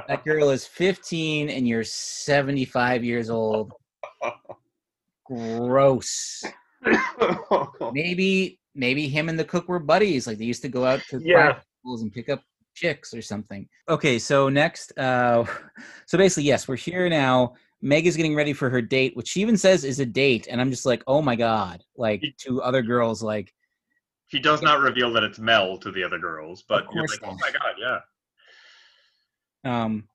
That girl is 15 and you're 75 years old. Gross. [LAUGHS] Maybe maybe him and the cook were buddies. Like they used to go out to Yeah. and pick up chicks or something. Okay, so next, uh, [LAUGHS] so basically, yes, we're here now. Meg is getting ready for her date, which she even says is a date, and I'm just like, oh my god, like to other girls, like She does not reveal that it's Mel to the other girls, but you're like, oh my god, yeah. Um,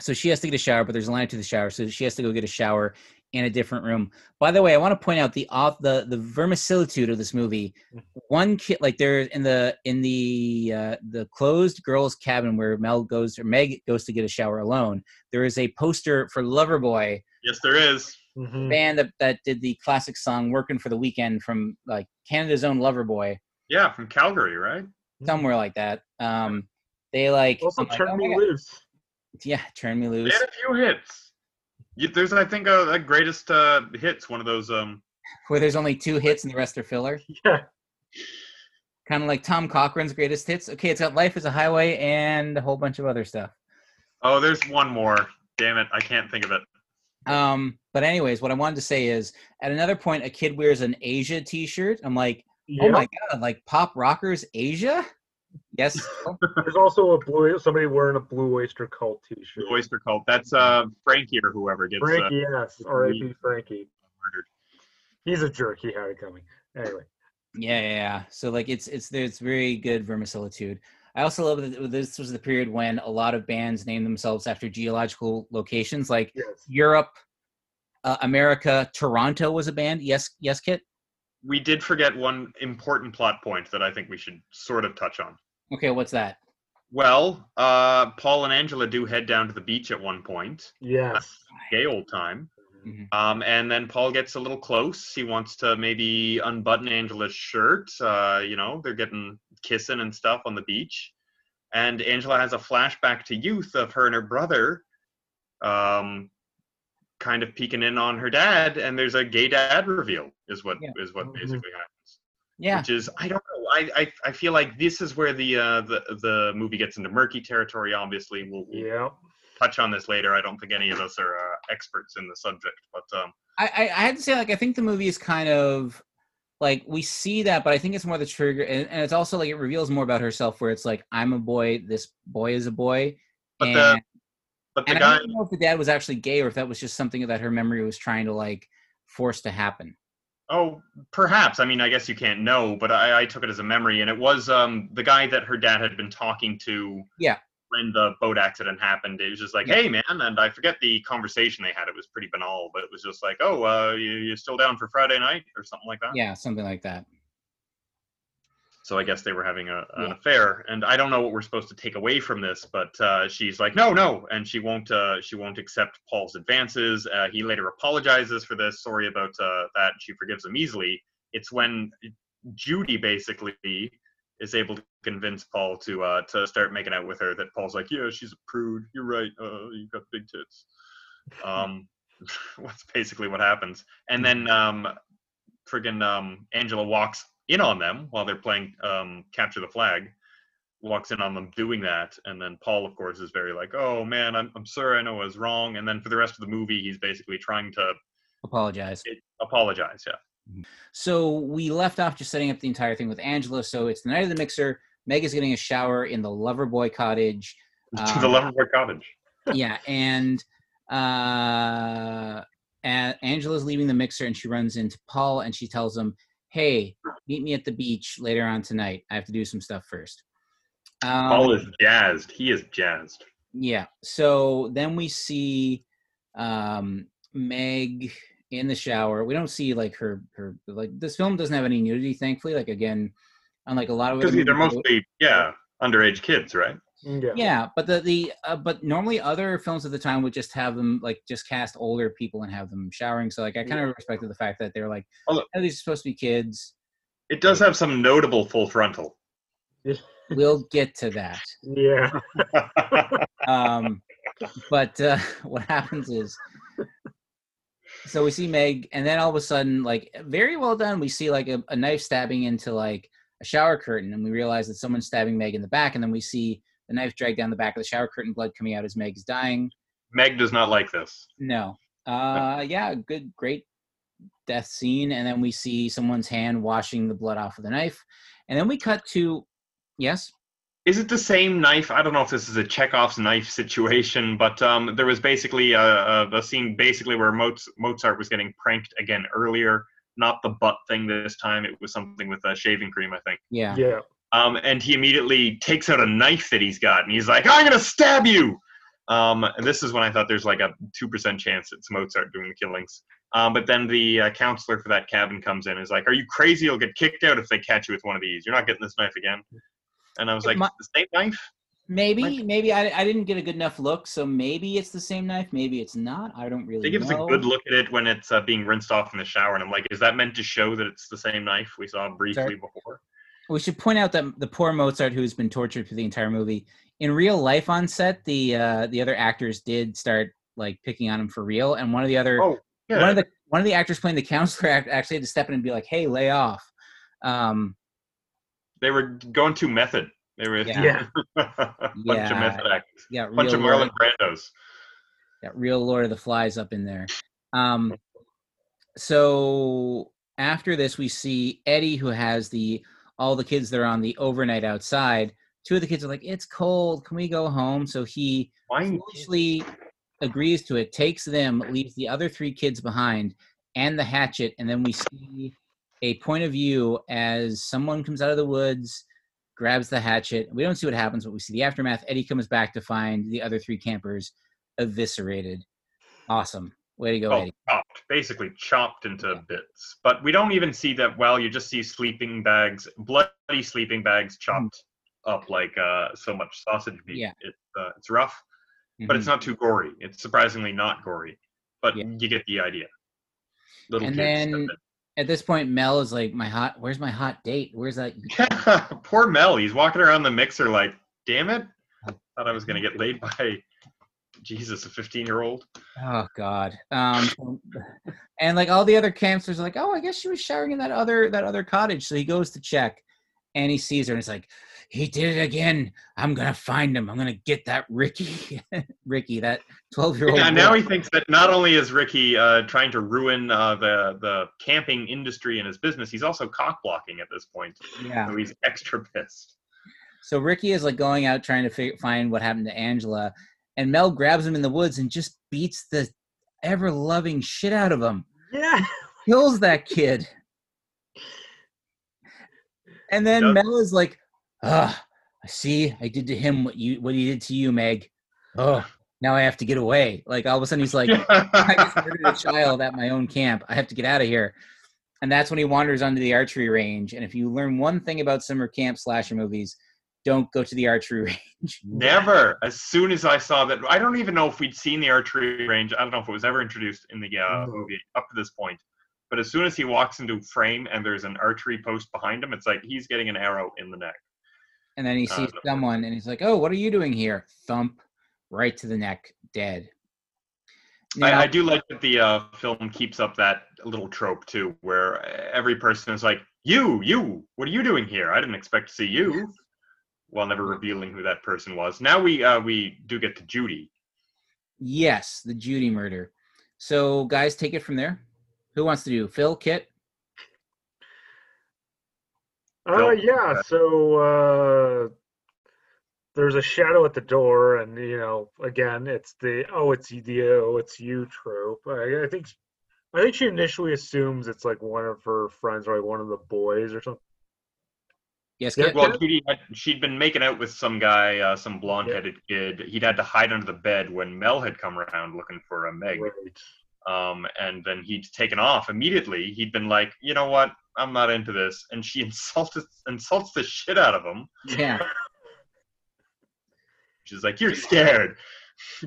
so she has to get a shower, but there's a line to the shower, so she has to go get a shower in a different room. By the way, I want to point out the off the the vermicelitude of this movie. One kid, like there in the in the uh, the closed girls' cabin where Mel goes or Meg goes to get a shower alone. There is a poster for Loverboy Yes, there is. Mhm. band that, that did the classic song "Working for the Weekend" from like Canada's own Loverboy, Yeah, from Calgary, right? somewhere like that. Um, they like Also, I'm like, turn oh me loose. Yeah, turn me Loose." They loose. had a few hits. You, there's, I think, a, a greatest uh, hits. One of those. Um, [LAUGHS] Where there's only two hits and the rest are filler. [LAUGHS] Yeah. Kind of like Tom Cochrane's greatest hits. Okay, it's got "Life Is a Highway" and a whole bunch of other stuff. oh, there's one more. Damn it, I can't think of it. Um, but anyways, what I wanted to say is, at another point, a kid wears an Asia T-shirt. I'm like, oh my god, like pop rockers Asia? Yes. [LAUGHS] There's also a blue somebody wearing a Blue Oyster Cult T-shirt. The Oyster Cult. That's uh, Frankie or whoever gets uh, Frankie, yes, R.I.P. Frankie. murdered. He's a jerk. He had it coming. Anyway, Yeah, yeah, yeah. So like it's it's there's very good vermicelitude. I also love that this was the period when a lot of bands named themselves after geological locations, like yes. Europe, uh, America, Toronto was a band. Yes, yes, Kit. We did forget one important plot point that I think we should sort of touch on. Okay, what's that? Well, uh, Paul and Angela do head down to the beach at one point. Yes. Gay old time. Mhm. Um, and then Paul gets a little close. He wants to maybe unbutton Angela's shirt. Uh, you know, they're getting kissing and stuff on the beach. And Angela has a flashback to youth of her and her brother um, kind of peeking in on her dad. And there's a gay dad reveal, is what Yeah. is what Mhm. basically happens. Yeah, Which is I don't know. I, I I feel like this is where the uh, the the movie gets into murky territory. Obviously, we'll, we'll Yeah. touch on this later. I don't think any of us are uh, experts in the subject, but um, I, I I had to say like I think the movie is kind of like we see that, but I think it's more the trigger, and, and it's also like it reveals more about herself, where it's like I'm a boy, this boy is a boy, But and, the- but the and I don't know if the dad was actually gay or if that was just something that her memory was trying to like force to happen. Oh, perhaps. I mean, I guess you can't know, but I, I took it as a memory, and it was um the guy that her dad had been talking to. Yeah. When the boat accident happened, it was just like, Yeah. "Hey, man," and I forget the conversation they had. It was pretty banal, but it was just like, "Oh, uh, you you still down for Friday night or something like that?" Yeah, something like that. So I guess they were having a, an Yeah. affair, and I don't know what we're supposed to take away from this, but uh, she's like, "No, no," and she won't. Uh, she won't accept Paul's advances. Uh, he later apologizes for this. Sorry about uh, that. She forgives him easily. It's when Judy basically is able to convince Paul to uh, to start making out with her that Paul's like, "Yeah, she's a prude. You're right. Uh, you got big tits." [LAUGHS] Um, [LAUGHS] that's basically what happens, and then um, friggin' um, Angela walks in on them while they're playing um, capture the flag. Walks in on them doing that, and then Paul, of course, is very like, "Oh man, I'm I'm sorry, I know I was wrong." And then for the rest of the movie, he's basically trying to Apologize. apologize. Yeah. So we left off just setting up the entire thing with Angela. So it's the night of the mixer. Meg is getting a shower in the Loverboy cottage. to [LAUGHS] Um, the Leavenworth Cottage. yeah, and uh, Angela's leaving the mixer, and she runs into Paul, and she tells him, "Hey, meet me at the beach later on tonight. I have to do some stuff first. Um, Paul is jazzed. He is jazzed. yeah. So then we see um, Meg in the shower. We don't see like her her like this film doesn't have any nudity, thankfully. Like again, unlike a lot of Because they're mostly yeah underage kids, right? Yeah. yeah, but the the uh, but normally other films at the time would just have them like just cast older people and have them showering. So like I kind of respected the fact that they're like, oh, these are supposed to be kids. It does have some notable full frontal. We'll get to that. Yeah. [LAUGHS] um, but uh, [LAUGHS] what happens is, so we see Meg, and then all of a sudden, like very well done, we see like a, a knife stabbing into like a shower curtain, and we realize that someone's stabbing Meg in the back, and then we see the knife dragged down the back of the shower curtain, blood coming out as Meg's dying. Meg does not like this. No, uh, [LAUGHS] yeah, good, great death scene, and then we see someone's hand washing the blood off of the knife, and then we cut to, yes, Is it the same knife? I don't know if this is a Chekhov's knife situation, but um, there was basically a, a, a scene basically where Moz- Mozart was getting pranked again earlier. Not the butt thing this time. It was something with a shaving cream, I think. yeah, Yeah. Um, and he immediately takes out a knife that he's got, and he's like, "I'm gonna stab you." Um, and this is when I thought there's like a two percent chance it's Mozart doing the killings. Um, but then the uh, counselor for that cabin comes in and is like, "Are you crazy? You'll get kicked out if they catch you with one of these. You're not getting this knife again." And I was like, My- "The same knife?" Maybe, maybe I, I didn't get a good enough look, so maybe it's the same knife. Maybe it's not. I don't really They give us a good look at it when it's uh, being rinsed off in the shower, and I'm like, "Is that meant to show that it's the same knife we saw briefly Sorry. before?" We should point out that the poor Mozart, who's been tortured for the entire movie, in real life on set, the uh, the other actors did start like picking on him for real, and one of the other Oh, yeah. one of the one of the actors playing the counselor [LAUGHS] actually had to step in and be like, "Hey, lay off." Um, they were going too method. They were Yeah. a [LAUGHS] bunch of method actors, yeah, bunch real of Lord, Marlon Brandos. got real Lord of the Flies up in there. Um, [LAUGHS] so after this, we see Eddie, who has the all the kids that are on the overnight outside. Two of the kids are like, "It's cold. Can we go home?" So he Why? foolishly agrees to it, takes them, leaves the other three kids behind, and the hatchet, and then we see a point of view as someone comes out of the woods, grabs the hatchet. We don't see what happens, but we see the aftermath. Eddie comes back to find the other three campers eviscerated. Awesome. Way to go, Oh, Eddie. chopped, basically chopped into bits. But we don't even see that well. You just see sleeping bags, bloody sleeping bags chopped up like uh, so much sausage meat. Hmm. Yeah. It's uh, it's rough, but it's not too gory. It's surprisingly not gory, but Mm-hmm. Yeah. you get the idea. Little And then- At this point, Mel is like, "My hot. Where's my hot date? Where's that?" [LAUGHS] [LAUGHS] Poor Mel. He's walking around the mixer like, damn it. Thought I was gonna get laid by Jesus, a 15 year old. Oh God. Um, [LAUGHS] and like all the other campsters are like, oh, I guess she was showering in that other that other cottage. So he goes to check, and he sees her, and he's like, he did it again. I'm gonna find him. I'm gonna get that Ricky, [LAUGHS] Ricky, that 12 year old. Yeah, now he thinks that not only is Ricky uh, trying to ruin uh, the the camping industry and his business, he's also cock blocking at this point. yeah. So he's [LAUGHS] extra pissed. So Ricky is like going out trying to find what happened to Angela, and Mel grabs him in the woods and just beats the ever loving shit out of him. Yeah. kills that kid. And then Does- Mel is like, "Ah, I see. I did to him what you what he did to you, Meg. Oh, now I have to get away." Like all of a sudden, he's like, [LAUGHS] "I just murdered a child at my own camp. I have to get out of here." And that's when he wanders onto the archery range. And if you learn one thing about summer camp slasher movies, don't go to the archery [LAUGHS] range. Never. As soon as I saw that, I don't even know if we'd seen the archery range. I don't know if it was ever introduced in the uh, No. movie up to this point. But as soon as he walks into frame and there's an archery post behind him, it's like he's getting an arrow in the neck. And then he Uh, sees no. someone, and he's like, "Oh, what are you doing here?" Thump, right to the neck, dead. Now- I, I do like that the uh, film keeps up that little trope too, where every person is like, "You, you, what are you doing here? I didn't expect to see you," while never revealing who that person was. Now we uh, we do get to Judy. Yes, the Judy murder. So, guys, take it from there. Who wants to do? Phil, Kit? Uh, yeah. So uh, there's a shadow at the door, and you know, again, it's the oh, it's the oh, it's you trope. I, I think, I think she initially assumes it's like one of her friends or like one of the boys or something. Yes, Yeah, Kit? Well, Judy had, she'd been making out with some guy, uh, some blonde-headed kid. He'd had to hide under the bed when Mel had come around looking for a Meg. Right. Um, and then he'd taken off immediately. He'd been like, you know what? I'm not into this. And she [LAUGHS] insulted insults the shit out of him. Yeah. She's like, you're scared.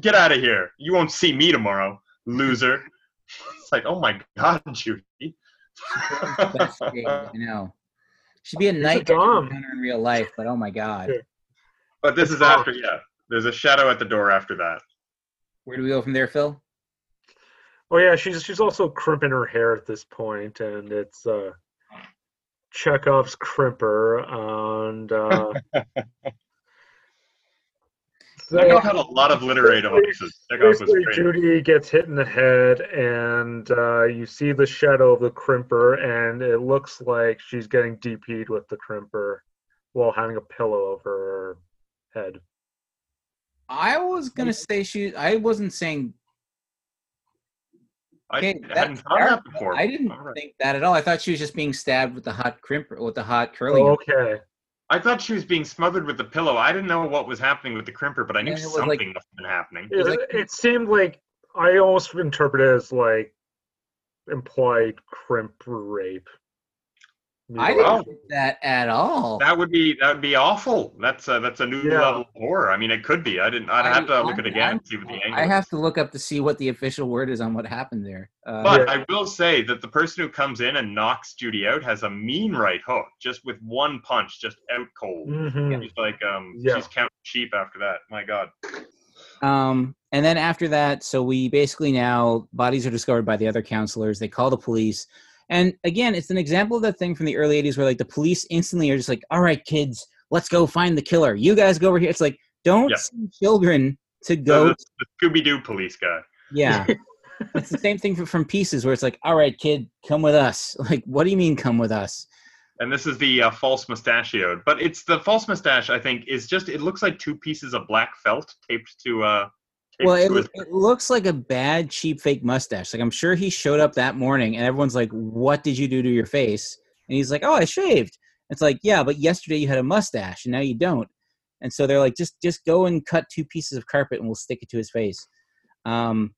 Get out of here. You won't see me tomorrow, loser. [LAUGHS] It's like, oh my god, Judy. Best date, I know. She'd be a a night dom. encounter in real life, but oh my God. But this is after, yeah. There's a shadow at the door after that. Where do we go from there, Phil? Oh yeah, she's she's also crimping her hair at this point, and it's uh, Chekhov's crimper, and uh, [LAUGHS] Chekhov had a lot of literary devices. Chekhov was Basically, great. Judy gets hit in the head, and uh, you see the shadow of the crimper, and it looks like she's getting DP'd with the crimper while having a pillow over her head. I was gonna say she. I wasn't saying. I Okay, hadn't that's thought that before. I didn't All right. think that at all. I thought she was just being stabbed with the hot crimper, with the hot curling. Oh, okay. I thought she was being smothered with the pillow. I didn't know what was happening with the crimper, but I knew And it was something like- must have been happening. It, like- it seemed like I almost interpreted it as like implied crimp rape. I Wow. didn't think that at all. That would be that would be awful. That's a, that's a new Yeah. level of horror. I mean, it could be. I didn't. I'd I- have to look I- at it again and I- see what the angle. I is. have to look up to see what the official word is on what happened there. Uh, But Yeah. I will say that the person who comes in and knocks Judy out has a mean right hook, just with one punch, just out cold. Mhm. She's like, um, Yeah. she's counting sheep after that. My God. Um, and then after that, so we basically now bodies are discovered by the other counselors. They call the police, and again, it's an example of that thing from the early '80s where like the police instantly are just like, "All right, kids, let's go find the killer. You guys go over here." It's like, don't Yeah. send children to The, go. the, the Scooby Doo police guy. Yeah, [LAUGHS] it's the same thing from, from Pieces where it's like, "All right, kid, come with us." [LAUGHS] Like, what do you mean, come with us? And this is the uh, false mustachioed, but it's the false mustache. I think is just it looks like two pieces of black felt taped to uh. Well, it, it looks like a bad, cheap, fake mustache. Like I'm sure he showed up that morning, and everyone's like, "What did you do to your face?" And he's like, "Oh, I shaved." It's like, "Yeah, but yesterday you had a mustache, and now you don't." And so they're like, "Just, just go and cut two pieces of carpet, and we'll stick it to his face." Um,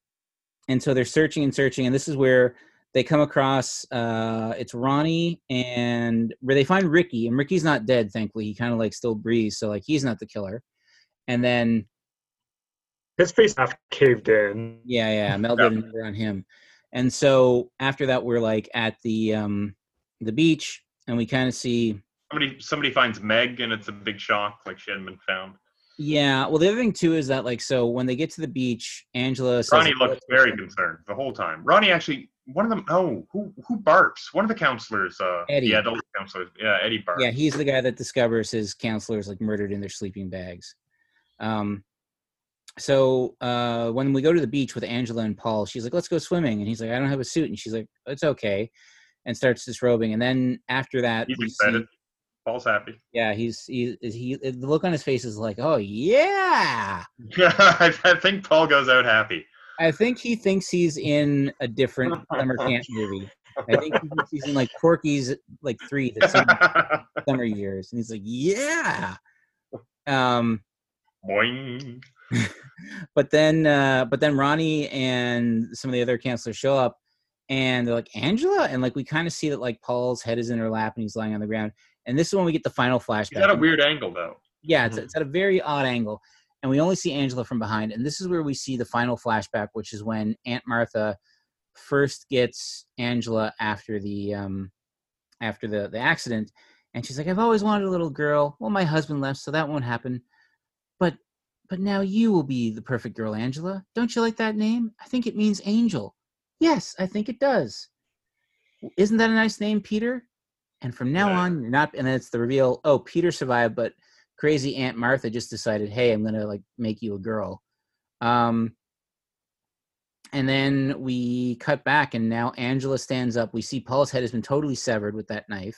and so they're searching and searching, and this is where they come across uh, it's Ronnie and where they find Ricky, and Ricky's not dead, thankfully. He kind of like still breathes, so like he's not the killer. And then His face half caved in. yeah, yeah, [LAUGHS] Mel Yeah. did a number on him. And so after that, we're like at the um the beach, and we kind of see. somebody somebody finds Meg, and it's a big shock, like she hadn't been found. Yeah. Well, the other thing too is that like so when they get to the beach, Angela says, Ronnie looked very concerned the whole time. Ronnie actually, one of them, Oh, who who barks? One of the counselors, uh, Eddie. the adult counselors, yeah, Eddie barks. Yeah, he's the guy that discovers his counselors like murdered in their sleeping bags. Um, so uh, when we go to the beach with Angela and Paul, she's like, "Let's go swimming," and he's like, "I don't have a suit," and she's like, "It's okay," and starts disrobing. And then after that, he's excited. see, Paul's happy. yeah, he's he, he the look on his face is like, "Oh yeah." [LAUGHS] I, I think Paul goes out happy. I think he thinks he's in a different summer camp movie. I think he thinks he's in like Porky's like three the summer, [LAUGHS] summer years, and he's like, "Yeah." Um, Boing. [LAUGHS] but then uh but then ronnie and some of the other counselors show up and they're like angela? And like we kind of see that like paul's head is in her lap and he's lying on the ground. And this is when we get the final He's flashback at a weird angle though. yeah it's, it's at a very odd angle. And we only see angela from behind and this is where we see the final flashback which is when aunt martha first gets angela after the um after the the accident. And she's like i've always wanted a little girl. Well my husband left so that won't happen. But but now you will be the perfect girl angela. Don't you like that name? I think it means angel. Yes i think it does. Isn't that a nice name peter? And from now on you're not and then it's the reveal oh peter survived but crazy aunt martha just decided hey i'm gonna like make you a girl. Um and then we cut back and now angela stands up. We see paul's head has been totally severed with that knife.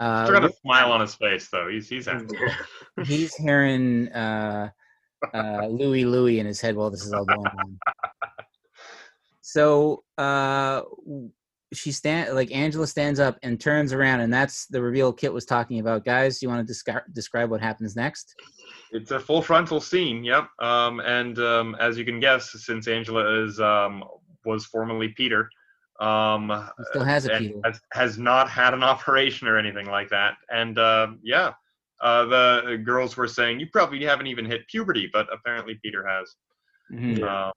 Uh, Still got a smile on his face though. He's he's happy. [LAUGHS] he's hearing uh, uh, Louie Louie in his head while this is all going on. [LAUGHS] So uh, she stand like Angela stands up and turns around, and that's the reveal Kit was talking about. Guys, you want to descri- describe what happens next? It's a full frontal scene. Yep. Um, and um, as you can guess, since Angela is um, was formerly Peter, um, still has a Peter. has, has not had an [LAUGHS] operation or anything like that. And uh, yeah, uh, the girls were saying you probably haven't even hit puberty, but apparently Peter has. Mhm. Um,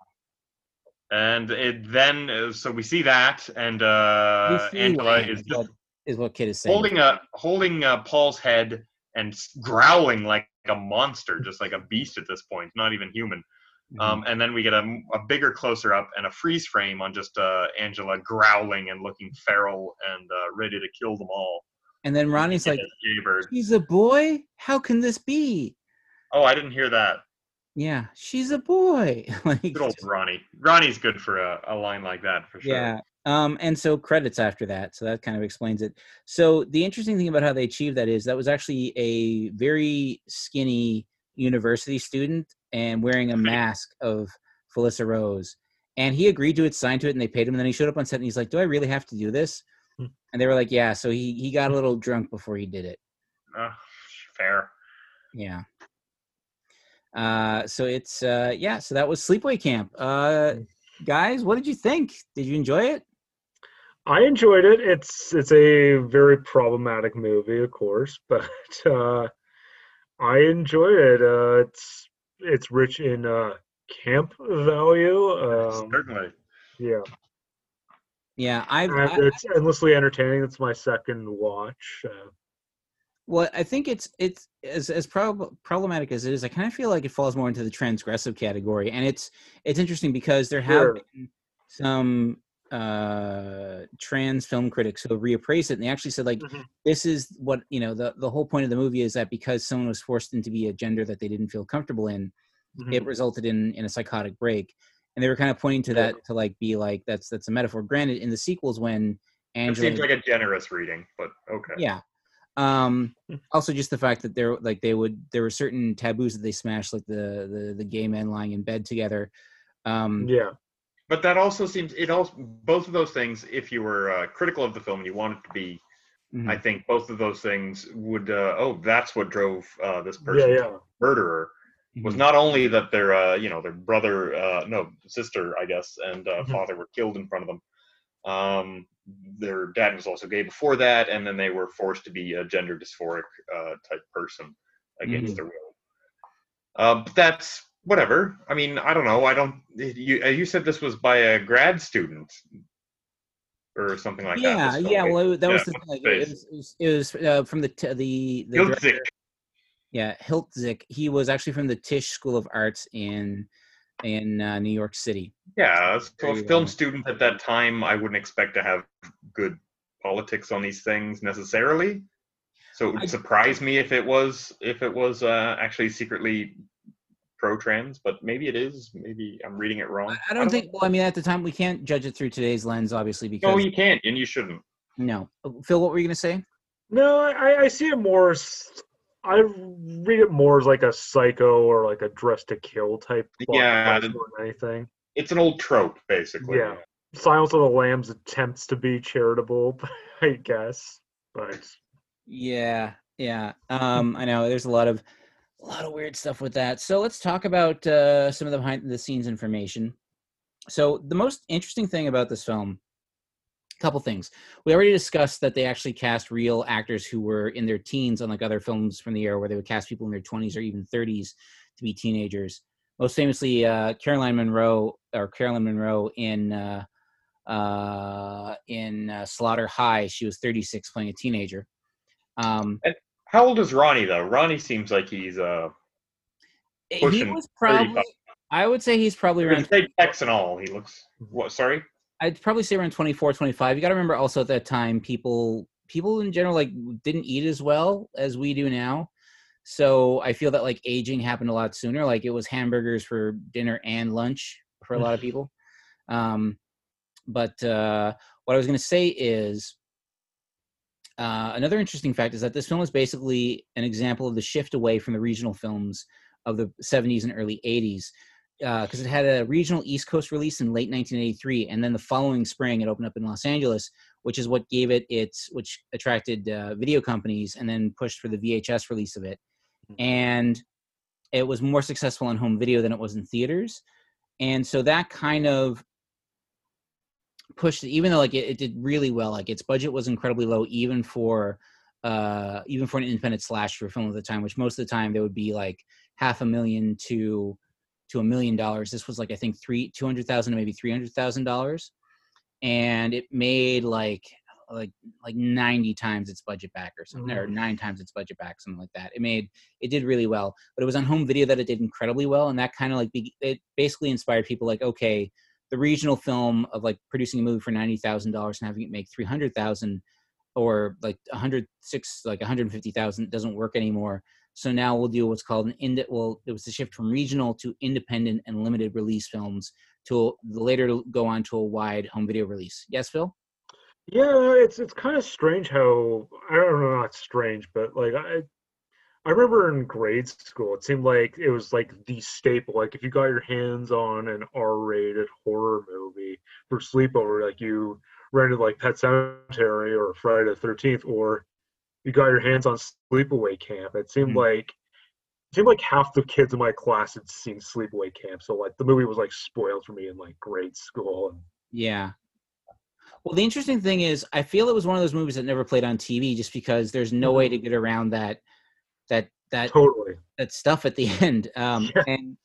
and it then, uh, so we see that, and uh, see Angela is is just what, is what Kit is saying. holding a holding uh, Paul's head and growling like a monster, just like a beast at this point, not even human. Mhm. Um, and then we get a, a bigger closer up and a freeze frame on just uh, Angela growling and looking feral and uh, ready to kill them all. And then Ronnie's like, Jaybird. "She's a boy. How can this be?" Oh, I didn't hear that. Yeah, she's a boy. [LAUGHS] like, Good old Ronnie. Ronnie's good for a, a line like that for sure. Yeah. Um, and so credits after that. So that kind of explains it. So the interesting thing about how they achieved that is that was actually a very skinny university student and wearing a mask of Felissa Rose. And he agreed to it, signed to it, and they paid him. And then he showed up on set and he's like, Do I really have to do this? Hmm. And they were like, Yeah. So he he got a little drunk before he did it. Uh, fair. Yeah. Uh, so it's uh, yeah. So that was Sleepaway Camp. Uh, guys, what did you think? Did you enjoy it? I enjoyed it. It's it's a very problematic movie, of course, [LAUGHS] but uh, I enjoyed it. Uh, it's it's rich in uh, camp value. Um, Certainly. yeah, Yeah, I've, I, it's endlessly entertaining. It's my second watch. Uh, Well, I think it's it's as as prob- problematic as it is. I kind of feel like it falls more into the transgressive category, and it's it's interesting because there have Sure. been some uh trans film critics who reappraised it, and they actually said like Mhm. this is what you know the the whole point of the movie is that because someone was forced into be a gender that they didn't feel comfortable in, it resulted in in a psychotic break, and they were kind of pointing to that to like be like that's that's a metaphor. Granted, in the sequels when It seems like a generous reading, but okay. yeah um Hmm. also just the fact that there like they would there were certain taboos that they smashed like the the, the gay men lying in bed together um yeah, But that also seems it also both of those things. If you were uh, critical of the film and you want it to be, mhm. I think both of those things would. Uh, oh, that's what drove uh, this person to yeah. murderer. Was Mhm. not only that their uh, you know their brother, uh, no sister, I guess, and uh, Mhm. father were killed in front of them. Um, their dad was also gay before that, and then they were forced to be a gender dysphoric uh, type person against Mhm. their will. Uh, but that's whatever. I mean, I don't know. I don't. You uh, you said this was by a grad student or something like that. yeah yeah well that was the it was, it was, it was uh, from the t- the, the director- yeah hiltzik he was actually from the tisch school of arts in in uh, new york city Yeah, so a film student at that time, I wouldn't expect to have good politics on these things necessarily. So it would I- surprise me if it was if it was uh, actually secretly pro-trans, but maybe it is. Maybe I'm reading it wrong. I, I don't think well i mean at the time we can't judge it through today's lens obviously No, because you can't, and you shouldn't. no phil what were you gonna say No, I, I see it more. As- I read it more as like a psycho or like a dress to kill type. plot Yeah, device than anything. It's an old trope, basically. Yeah. Silence of the Lambs attempts to be charitable, [LAUGHS] I guess, but Yeah, yeah. Um, I know there's a lot of a lot of weird stuff with that. So let's talk about uh, some of the behind the scenes information. So the most interesting thing about this film, a couple things. We already discussed that they actually cast real actors who were in their teens, unlike other films from the era where they would cast people in their 20s or even 30s to be teenagers. Most famously, uh, Caroline Munro or Carolyn Munro in uh, uh, in uh, Slaughter High. She was 36, playing a teenager. Um, How old is Ronnie though? Ronnie seems like he's uh he was probably 35. i would say he's probably around fake pecs and all. He looks what? Sorry. I'd probably say around 24 25 you got to remember also at that time people people in general like didn't eat as well as we do now. So i feel that like aging happened a lot sooner. Like it was hamburgers for dinner and lunch for a lot of people. Um but uh what i was going to say is uh, another interesting fact is that this film is basically an example of the shift away from the regional films of the 70s and early 80s because it had a regional East Coast release in late 1983, and then the following spring it opened up in Los Angeles, which is what gave it its, which attracted uh, video companies, and then pushed for the VHS release of it. And it was more successful on home video than it was in theaters, and so that kind of pushed it. Even though like it, it did really well, like its budget was incredibly low, even for uh even for an independent slasher film at the time, which most of the time there would be like half a million to to a million dollars. This was like I think three two hundred thousand to maybe three hundred thousand dollars, and it made like like like ninety times its budget back or something, or nine times its budget back, something like that. It made it did really well, but it was on home video that it did incredibly well, and that kind of like be, it basically inspired people like okay, the regional film of like producing a movie for ninety thousand dollars and having it make three hundred thousand or like a hundred six like one hundred fifty thousand doesn't work anymore. So now we'll do what's called an ind. Well, it was a shift from regional to independent and limited release films to later go on to a wide home video release. Yes, Phil. Yeah, it's it's kind of strange how I don't know, not strange, but like I I remember in grade school, it seemed like it was like the staple. Like if you got your hands on an R-rated horror movie for sleepover, like you rented like Pet Sematary or Friday the Thirteenth, or you got your hands on Sleepaway Camp. It seemed Mhm. like it seemed like half the kids in my class had seen Sleepaway Camp, so like the movie was like spoiled for me in like grade school. Yeah. Well, the interesting thing is, I feel it was one of those movies that never played on TV, just because there's no way to Mm-hmm. get around that that that Totally. that stuff at the [LAUGHS] end. Um, Yeah. and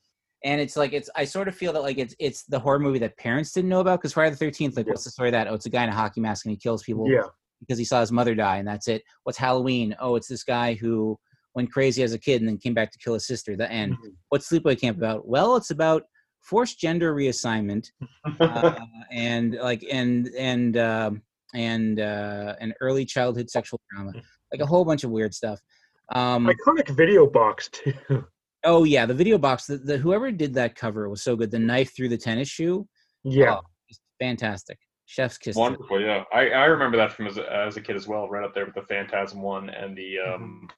and it's like it's I sort of feel that like it's it's the horror movie that parents didn't know about because Friday the Thirteenth, like, Yeah. what's the story of that? Oh, it's a guy in a hockey mask and he kills people Yeah. Because he saw his mother die, and that's it. What's Halloween? Oh, it's this guy who went crazy as a kid and then came back to kill his sister. The end. Mhm. What's Sleepaway Camp about? Well, it's about forced gender reassignment [LAUGHS] uh, and like and and um and uh, and early childhood sexual trauma, like a whole bunch of weird stuff. Um, Iconic video box [LAUGHS] too. oh yeah, the video box. The, the whoever did that cover was so good. The knife through the tennis shoe, Yeah. Oh, fantastic. Chef's kiss. Wonderful, yeah. I, I remember that from as a, as a kid as well, right up there with the Phantasm one and the um,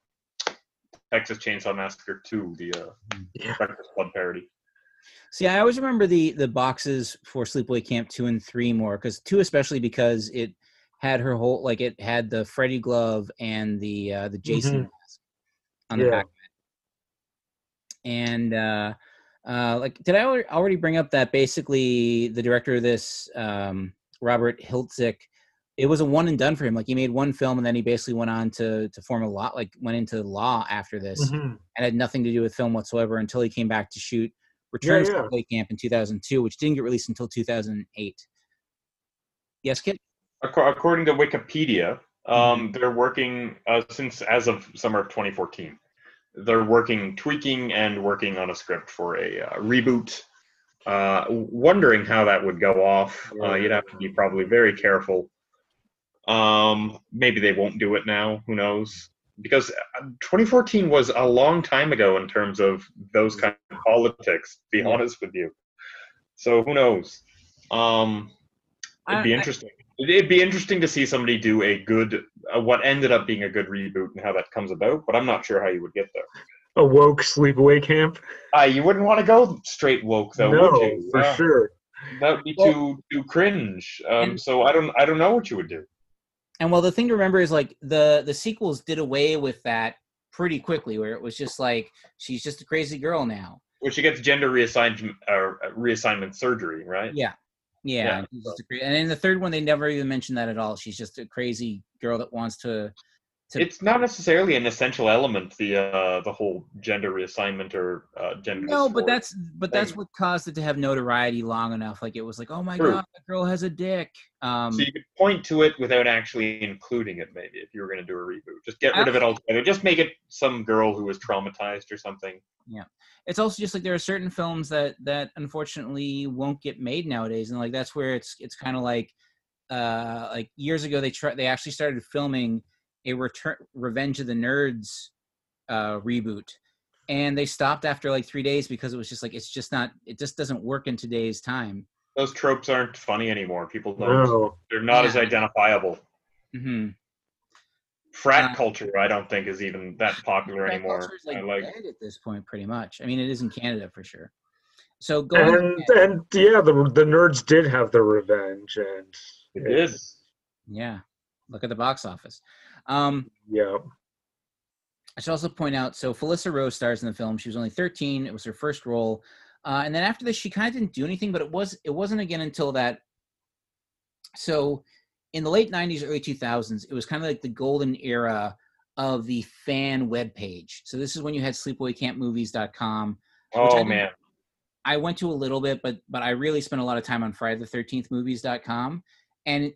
Texas Chainsaw Massacre two, the uh, Yeah. Breakfast Club parody. See, I always remember the the boxes for Sleepaway Camp two and three more because two especially because it had her whole like it had the Freddy glove and the uh, the Jason Mhm. mask on the back. of it. And uh, uh, like, did I already bring up that basically the director of this, um, Robert Hiltzik, it was a one and done for him. Like he made one film and then he basically went on to to form a lot, like went into law after this Mhm. and had nothing to do with film whatsoever until he came back to shoot Return Yeah, to yeah. Sleepaway Camp in 2002, which didn't get released until 2008. Yes, Kit? According to Wikipedia, Mm-hmm. um, they're working uh, since as of summer of 2014. They're working, tweaking, and working on a script for a uh, reboot. Uh, wondering how that would go off. Uh, you'd have to be probably very careful. Um, maybe they won't do it now. Who knows? Because uh, 2014 was a long time ago in terms of those kind of politics. To be Yeah. honest with you, so who knows? Um, it'd be I- I- interesting. It'd be interesting to see somebody do a good, uh, what ended up being a good reboot and how that comes about. But I'm not sure how you would get there. A woke sleepaway camp. Uh, you wouldn't want to go straight woke though, no, would you? for Uh, sure. That would be Well- too too cringe. Um, And- so I don't I don't know what you would do. And well, the thing to remember is like the the sequels did away with that pretty quickly, where it was just like she's just a crazy girl now. When she gets gender reassignment or uh, reassignment surgery, right? Yeah, yeah. Yeah, and she's just a cra- and in the third one, they never even mentioned that at all. She's just a crazy girl that wants to. To It's not necessarily an essential element. The uh, the whole gender reassignment or uh, gender. no, but that's but that's what caused it to have notoriety long enough. Like it was like, oh my True. god, that girl has a dick. Um, So you could point to it without actually including it, maybe, if you were going to do a reboot. Just get I rid of it altogether. Just make it some girl who was traumatized or something. Yeah, it's also just like there are certain films that that unfortunately won't get made nowadays and like that's where it's it's kind of like uh like years ago they tried they actually started filming a return revenge of the nerds uh reboot and they stopped after like three days because it was just like it's just not it just doesn't work in today's time Those tropes aren't funny anymore. People don't. No. They're not as identifiable. mm-hmm. Frat Uh, culture, I don't think, is even that popular Frat anymore. like, I like. dead at this point pretty much i mean it is in canada for sure so going And and yeah, the the nerds did have their revenge, and It did. yeah look at the box office um Yeah. I should also point out, so Felissa Rose stars in the film. She was only 13. It was her first role, uh, and then after this, she kind of didn't do anything. But it was it wasn't again until that. So, in the late 90s, early 2000s, it was kind of like the golden era of the fan web page. So this is when you had SleepawayCampMovies.com. I Oh didn't- man, I went to a little bit, but but I really spent a lot of time on Friday the Thirteenth Movies.com, and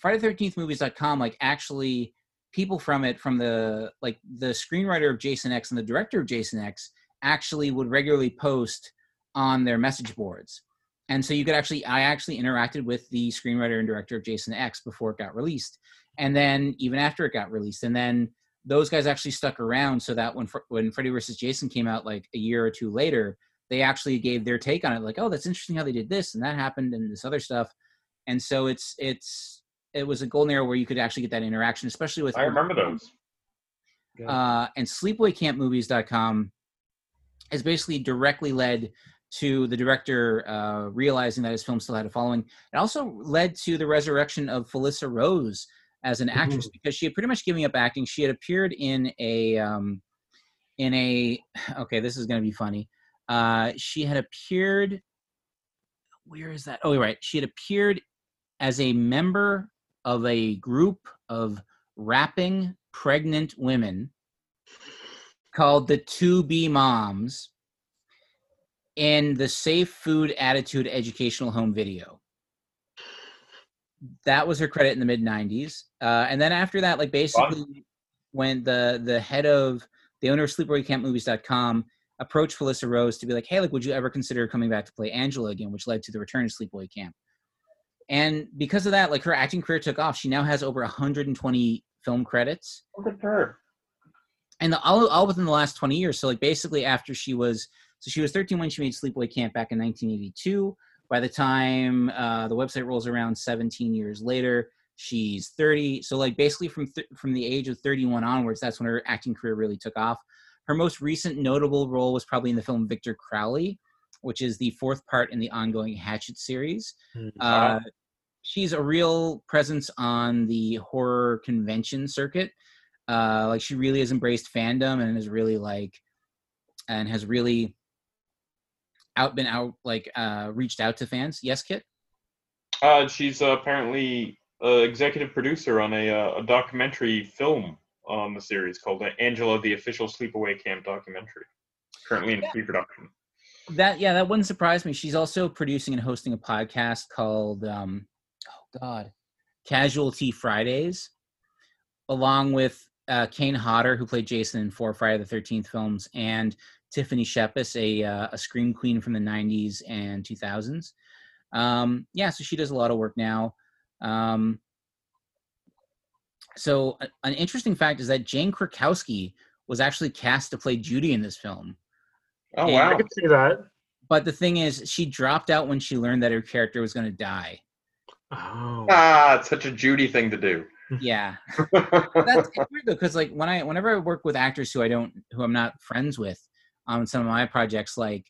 Friday the Thirteenth Movies.com, like actually people from it, from the like the screenwriter of Jason X and the director of Jason X, actually would regularly post on their message boards, and so you could actually I actually interacted with the screenwriter and director of Jason X before it got released, and then even after it got released, and then those guys actually stuck around so that when when Freddy vs. Jason came out like a year or two later they actually gave their take on it like oh that's interesting how they did this and that happened and this other stuff and so it's it's it was a golden era where you could actually get that interaction especially with I remember those. uh, and sleepawaycampmovies.com has basically directly led to the director uh, realizing that his film still had a following. It also led to the resurrection of felissa rose as an actress because she had pretty much given up acting. She had appeared in a um, in a [SIGHS] okay this is going to be funny. Uh, she had appeared where is that? Oh right. She had appeared as a member of a group of rapping pregnant women called the 2B Moms in the Safe Food Attitude Educational Home Video. That was her credit in the mid 90s. Uh, and then after that, like basically, when the the head of the owner of sleepawaycampmovies.com approached Felissa Rose to be like, hey, like, would you ever consider coming back to play Angela again, which led to the return of Sleepaway Camp. And because of that, like her acting career took off. She now has over 120 film credits. Look at her. and the, all, all within the last 20 years. So like basically after she was so she was 13 when she made sleepaway camp back in 1982 by the time uh, the website rolls around 17 years later she's 30 so like basically from th- from the age of 31 onwards that's when her acting career really took off. Her most recent notable role was probably in the film victor crowley which is the fourth part in the ongoing hatchet series uh, she's a real presence on the horror convention circuit. Uh, like she really has embraced fandom and is really like, and has really out been out like uh, reached out to fans. Yes, Kit. Uh, she's uh, apparently uh, executive producer on a, uh, a documentary film on the series called uh, Angela, the Official Sleepaway Camp Documentary. Currently in Yeah. pre-production. That yeah, that wouldn't surprise me. She's also producing and hosting a podcast called um, oh god, Casualty Fridays, along with uh, Kane Hodder, who played Jason in four Friday the Thirteenth films, and Tiffany Shepis, a uh, a scream queen from the '90s and 2000s. Um, yeah, so she does a lot of work now. Um, so an interesting fact is that Jane Krakowski was actually cast to play Judy in this film. Oh Yeah, I wow! could see that. But the thing is, she dropped out when she learned that her character was going to die. Oh. Ah, it's such a Judy thing to do. [LAUGHS] Yeah, [LAUGHS] that's weird though, because like when I, whenever I work with actors who I don't, who I'm not friends with, on some of my projects, like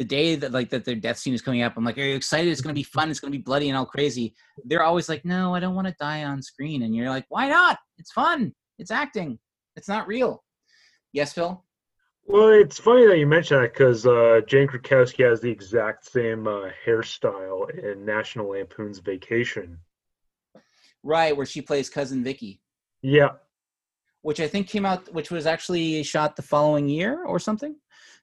the day that like that their death scene is coming up, I'm like, are you excited? It's going to be fun. It's going to be bloody and all crazy. They're always like, no, I don't want to die on screen. And you're like, why not? It's fun. It's acting. It's not real. Yes, Phil. Well, it's funny that you mention that because uh, Jane Krakowski has the exact same uh, hairstyle in National Lampoon's Vacation. Right, where she plays cousin Vicky. Yeah, which I think came out, which was actually shot the following year or something.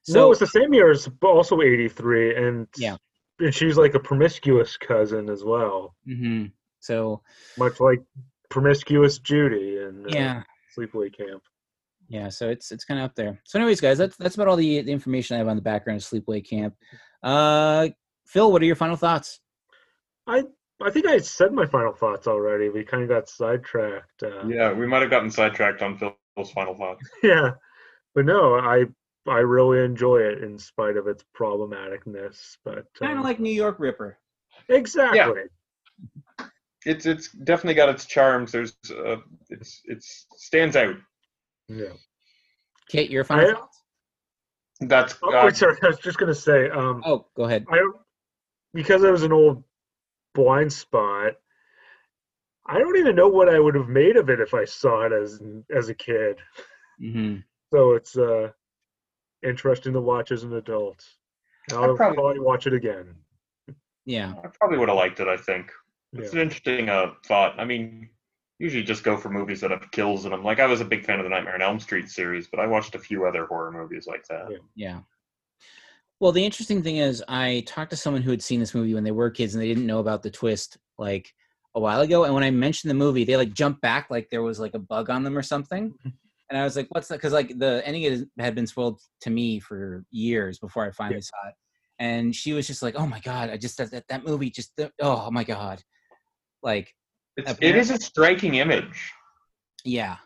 no, it's the same year as but also '83, and Yeah. and she's like a promiscuous cousin as well, hmm So much like promiscuous Judy in uh, yeah, Sleepaway Camp. Yeah. So it's it's kind of up there. So, anyways, guys, that's that's about all the the information I have on the background of Sleepaway Camp. Uh, Phil, what are your final thoughts? I I think I said my final thoughts already. We kind of got sidetracked. Uh, yeah, we might have gotten sidetracked on Phil's final thoughts. [LAUGHS] yeah, but no, I I really enjoy it in spite of its problematicness. But Kind um, of like New York Ripper. exactly. It's it's definitely got its charms. There's uh, it's it's stands out. Yeah. Kate, your final I- thoughts? That's Oh, uh, wait, sorry. I was just gonna say, um, Oh, go ahead. I because it was an old blind spot. I don't even know what I would have made of it if I saw it as as a kid. hmm So it's uh interesting to watch as an adult. I'll probably- probably watch it again. Yeah, I probably would have liked it. I think it's Yeah. an interesting uh, thought. I mean, usually just go for movies that have kills in them. Like I was a big fan of the Nightmare on Elm Street series, but I watched a few other horror movies like that. Yeah. yeah. Well, the interesting thing is, I talked to someone who had seen this movie when they were kids and they didn't know about the twist like a while ago. And when I mentioned the movie, they like jumped back like there was like a bug on them or something. [LAUGHS] And I was like, "What's that?" Because like the ending had been spoiled to me for years before I finally saw it. And she was just like, "Oh my god! I just that that, that movie just oh my god!" Like, It's, it is a striking image, yeah,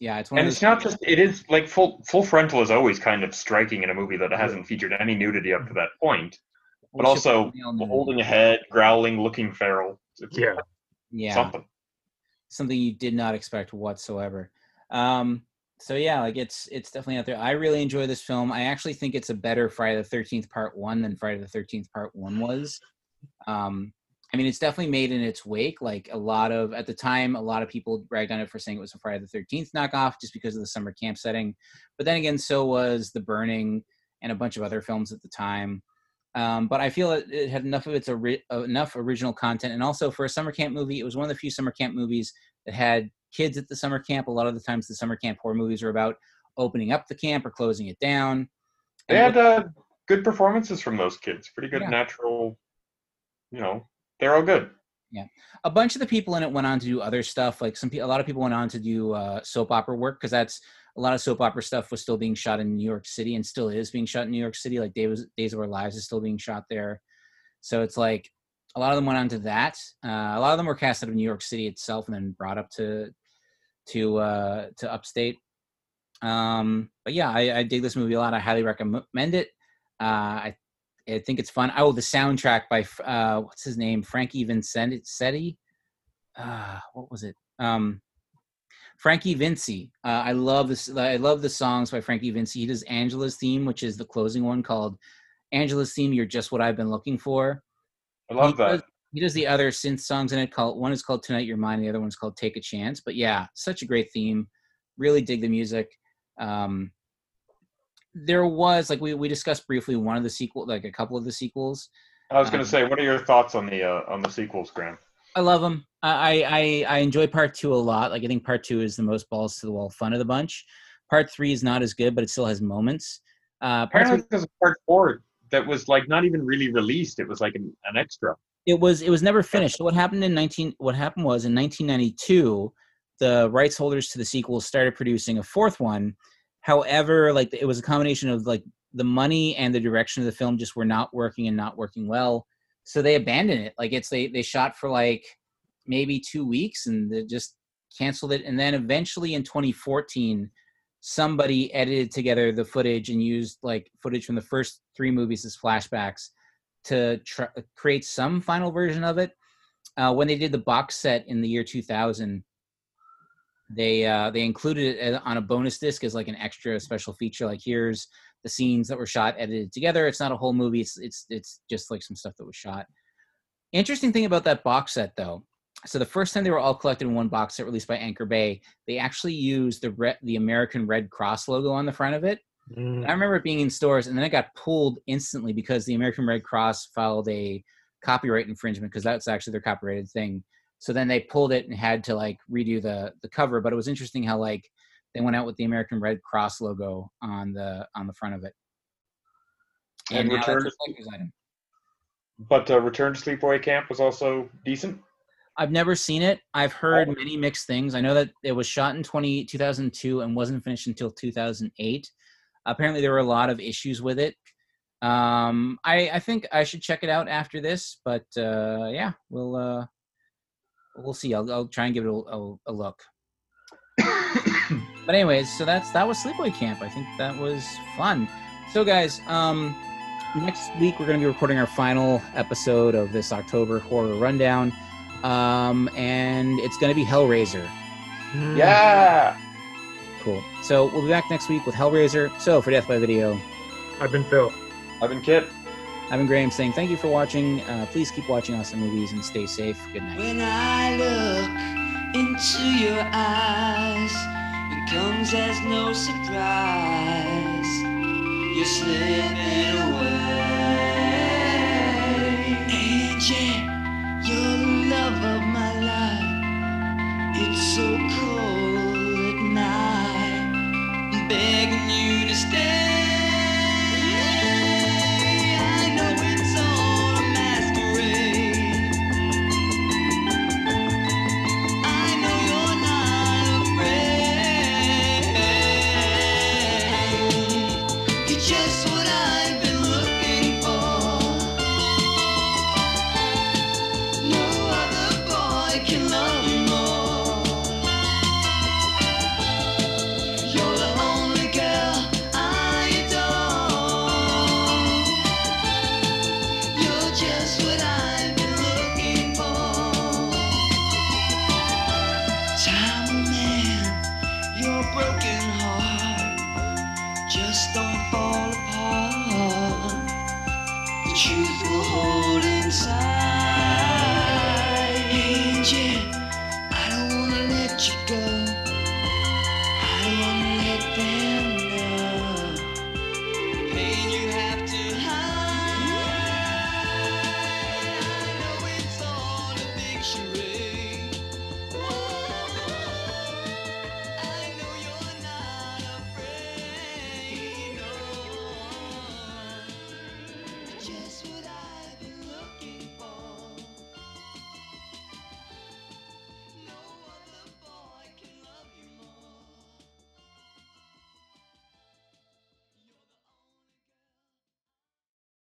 yeah. It's one and of it's not just. It is like full full frontal is always kind of striking in a movie that hasn't featured any nudity up to that point, but also holding a head, growling, looking feral. It's Yeah. yeah. something. something you did not expect whatsoever. Um, so yeah, like it's it's definitely out there. I really enjoy this film. I actually think it's a better Friday the Thirteenth Part One than Friday the Thirteenth Part One was. Um, I mean, it's definitely made in its wake. Like a lot of at the time, a lot of people ragged on it for saying it was a Friday the Thirteenth knockoff just because of the summer camp setting. But then again, so was The Burning and a bunch of other films at the time. Um, but I feel it, it had enough of its ori- uh, enough original content, and also for a summer camp movie, it was one of the few summer camp movies that had kids at the summer camp. A lot of the times, the summer camp horror movies are about opening up the camp or closing it down. They And had uh, good performances from those kids. Pretty good Yeah. natural. You know, they're all good. Yeah, a bunch of the people in it went on to do other stuff. Like some, a lot of people went on to do uh, soap opera work because that's a lot of soap opera stuff was still being shot in New York City and still is being shot in New York City. Like Days, Days of Our Lives is still being shot there. So it's like a lot of them went on to that. Uh, a lot of them were cast out of New York City itself and then brought up to to uh, to upstate. Um, but yeah, I, I dig this movie a lot. I highly recommend it. Uh, I I think it's fun. Oh, the soundtrack by uh, what's his name, Frankie Vincetti. Uh, what was it? Um, Frankie Vinci. Uh, I love this. I love the songs by Frankie Vinci. He does Angela's theme, which is the closing one called "Angela's Theme." You're just what I've been looking for. I love he that. Does, he does the other synth songs in it. Called one is called "Tonight You're Mine," the other one's called "Take a Chance." But yeah, such a great theme. Really dig the music. Um, there was like we we discussed briefly one of the sequel, like a couple of the sequels. I was going um, to say, what are your thoughts on the uh, on the sequels, Graham? I love them. I, I I enjoy part two a lot. Like I think part two is the most balls to the wall fun of the bunch. Part three is not as good, but it still has moments. Uh, part Apparently, three, there's a part four that was like not even really released. It was like an, an extra. it was it was never finished. So what happened in nineteen? What happened was in 1992, the rights holders to the sequel started producing a fourth one. However, like it was a combination of like the money and the direction of the film just were not working and not working well. So they abandoned it. Like it's they they shot for like maybe two weeks and they just canceled it. And then eventually in 2014, somebody edited together the footage and used like footage from the first three movies as flashbacks to tr- create some final version of it. Uh, when they did the box set in the year 2000, they uh, they included it on a bonus disc as like an extra special feature. Like here's the scenes that were shot edited together. It's not a whole movie. It's it's it's just like some stuff that was shot. Interesting thing about that box set though. So the first time they were all collected in one box set released by Anchor Bay, they actually used the re- the American Red Cross logo on the front of it. Mm. I remember it being in stores, and then it got pulled instantly because the American Red Cross filed a copyright infringement because that's actually their copyrighted thing. So then they pulled it and had to like redo the the cover. But it was interesting how like they went out with the American Red Cross logo on the on the front of it. And that's Return to- collector's item. But uh, Return to Sleepaway Camp was also decent. I've never seen it. I've heard Oh. many mixed things. I know that it was shot in 20, 2002 and wasn't finished until 2008. Apparently, there were a lot of issues with it. Um, I, I think I should check it out after this, but uh, yeah, we'll uh, we'll see. I'll, I'll try and give it a, a, a look. [COUGHS] but anyways, so that's that was Sleepaway Camp. I think that was fun. So guys, um, next week we're going to be recording our final episode of this October horror rundown um, and it's going to be Hellraiser. Mm. Yeah. Cool. So we'll be back next week with Hellraiser. So for Death by Video, I've been Phil. I've been Kit. I'm Graham saying thank you for watching. Uh, please keep watching awesome movies and stay safe. Good night. When I look into your eyes, it comes as no surprise. You're slipping away. Angel.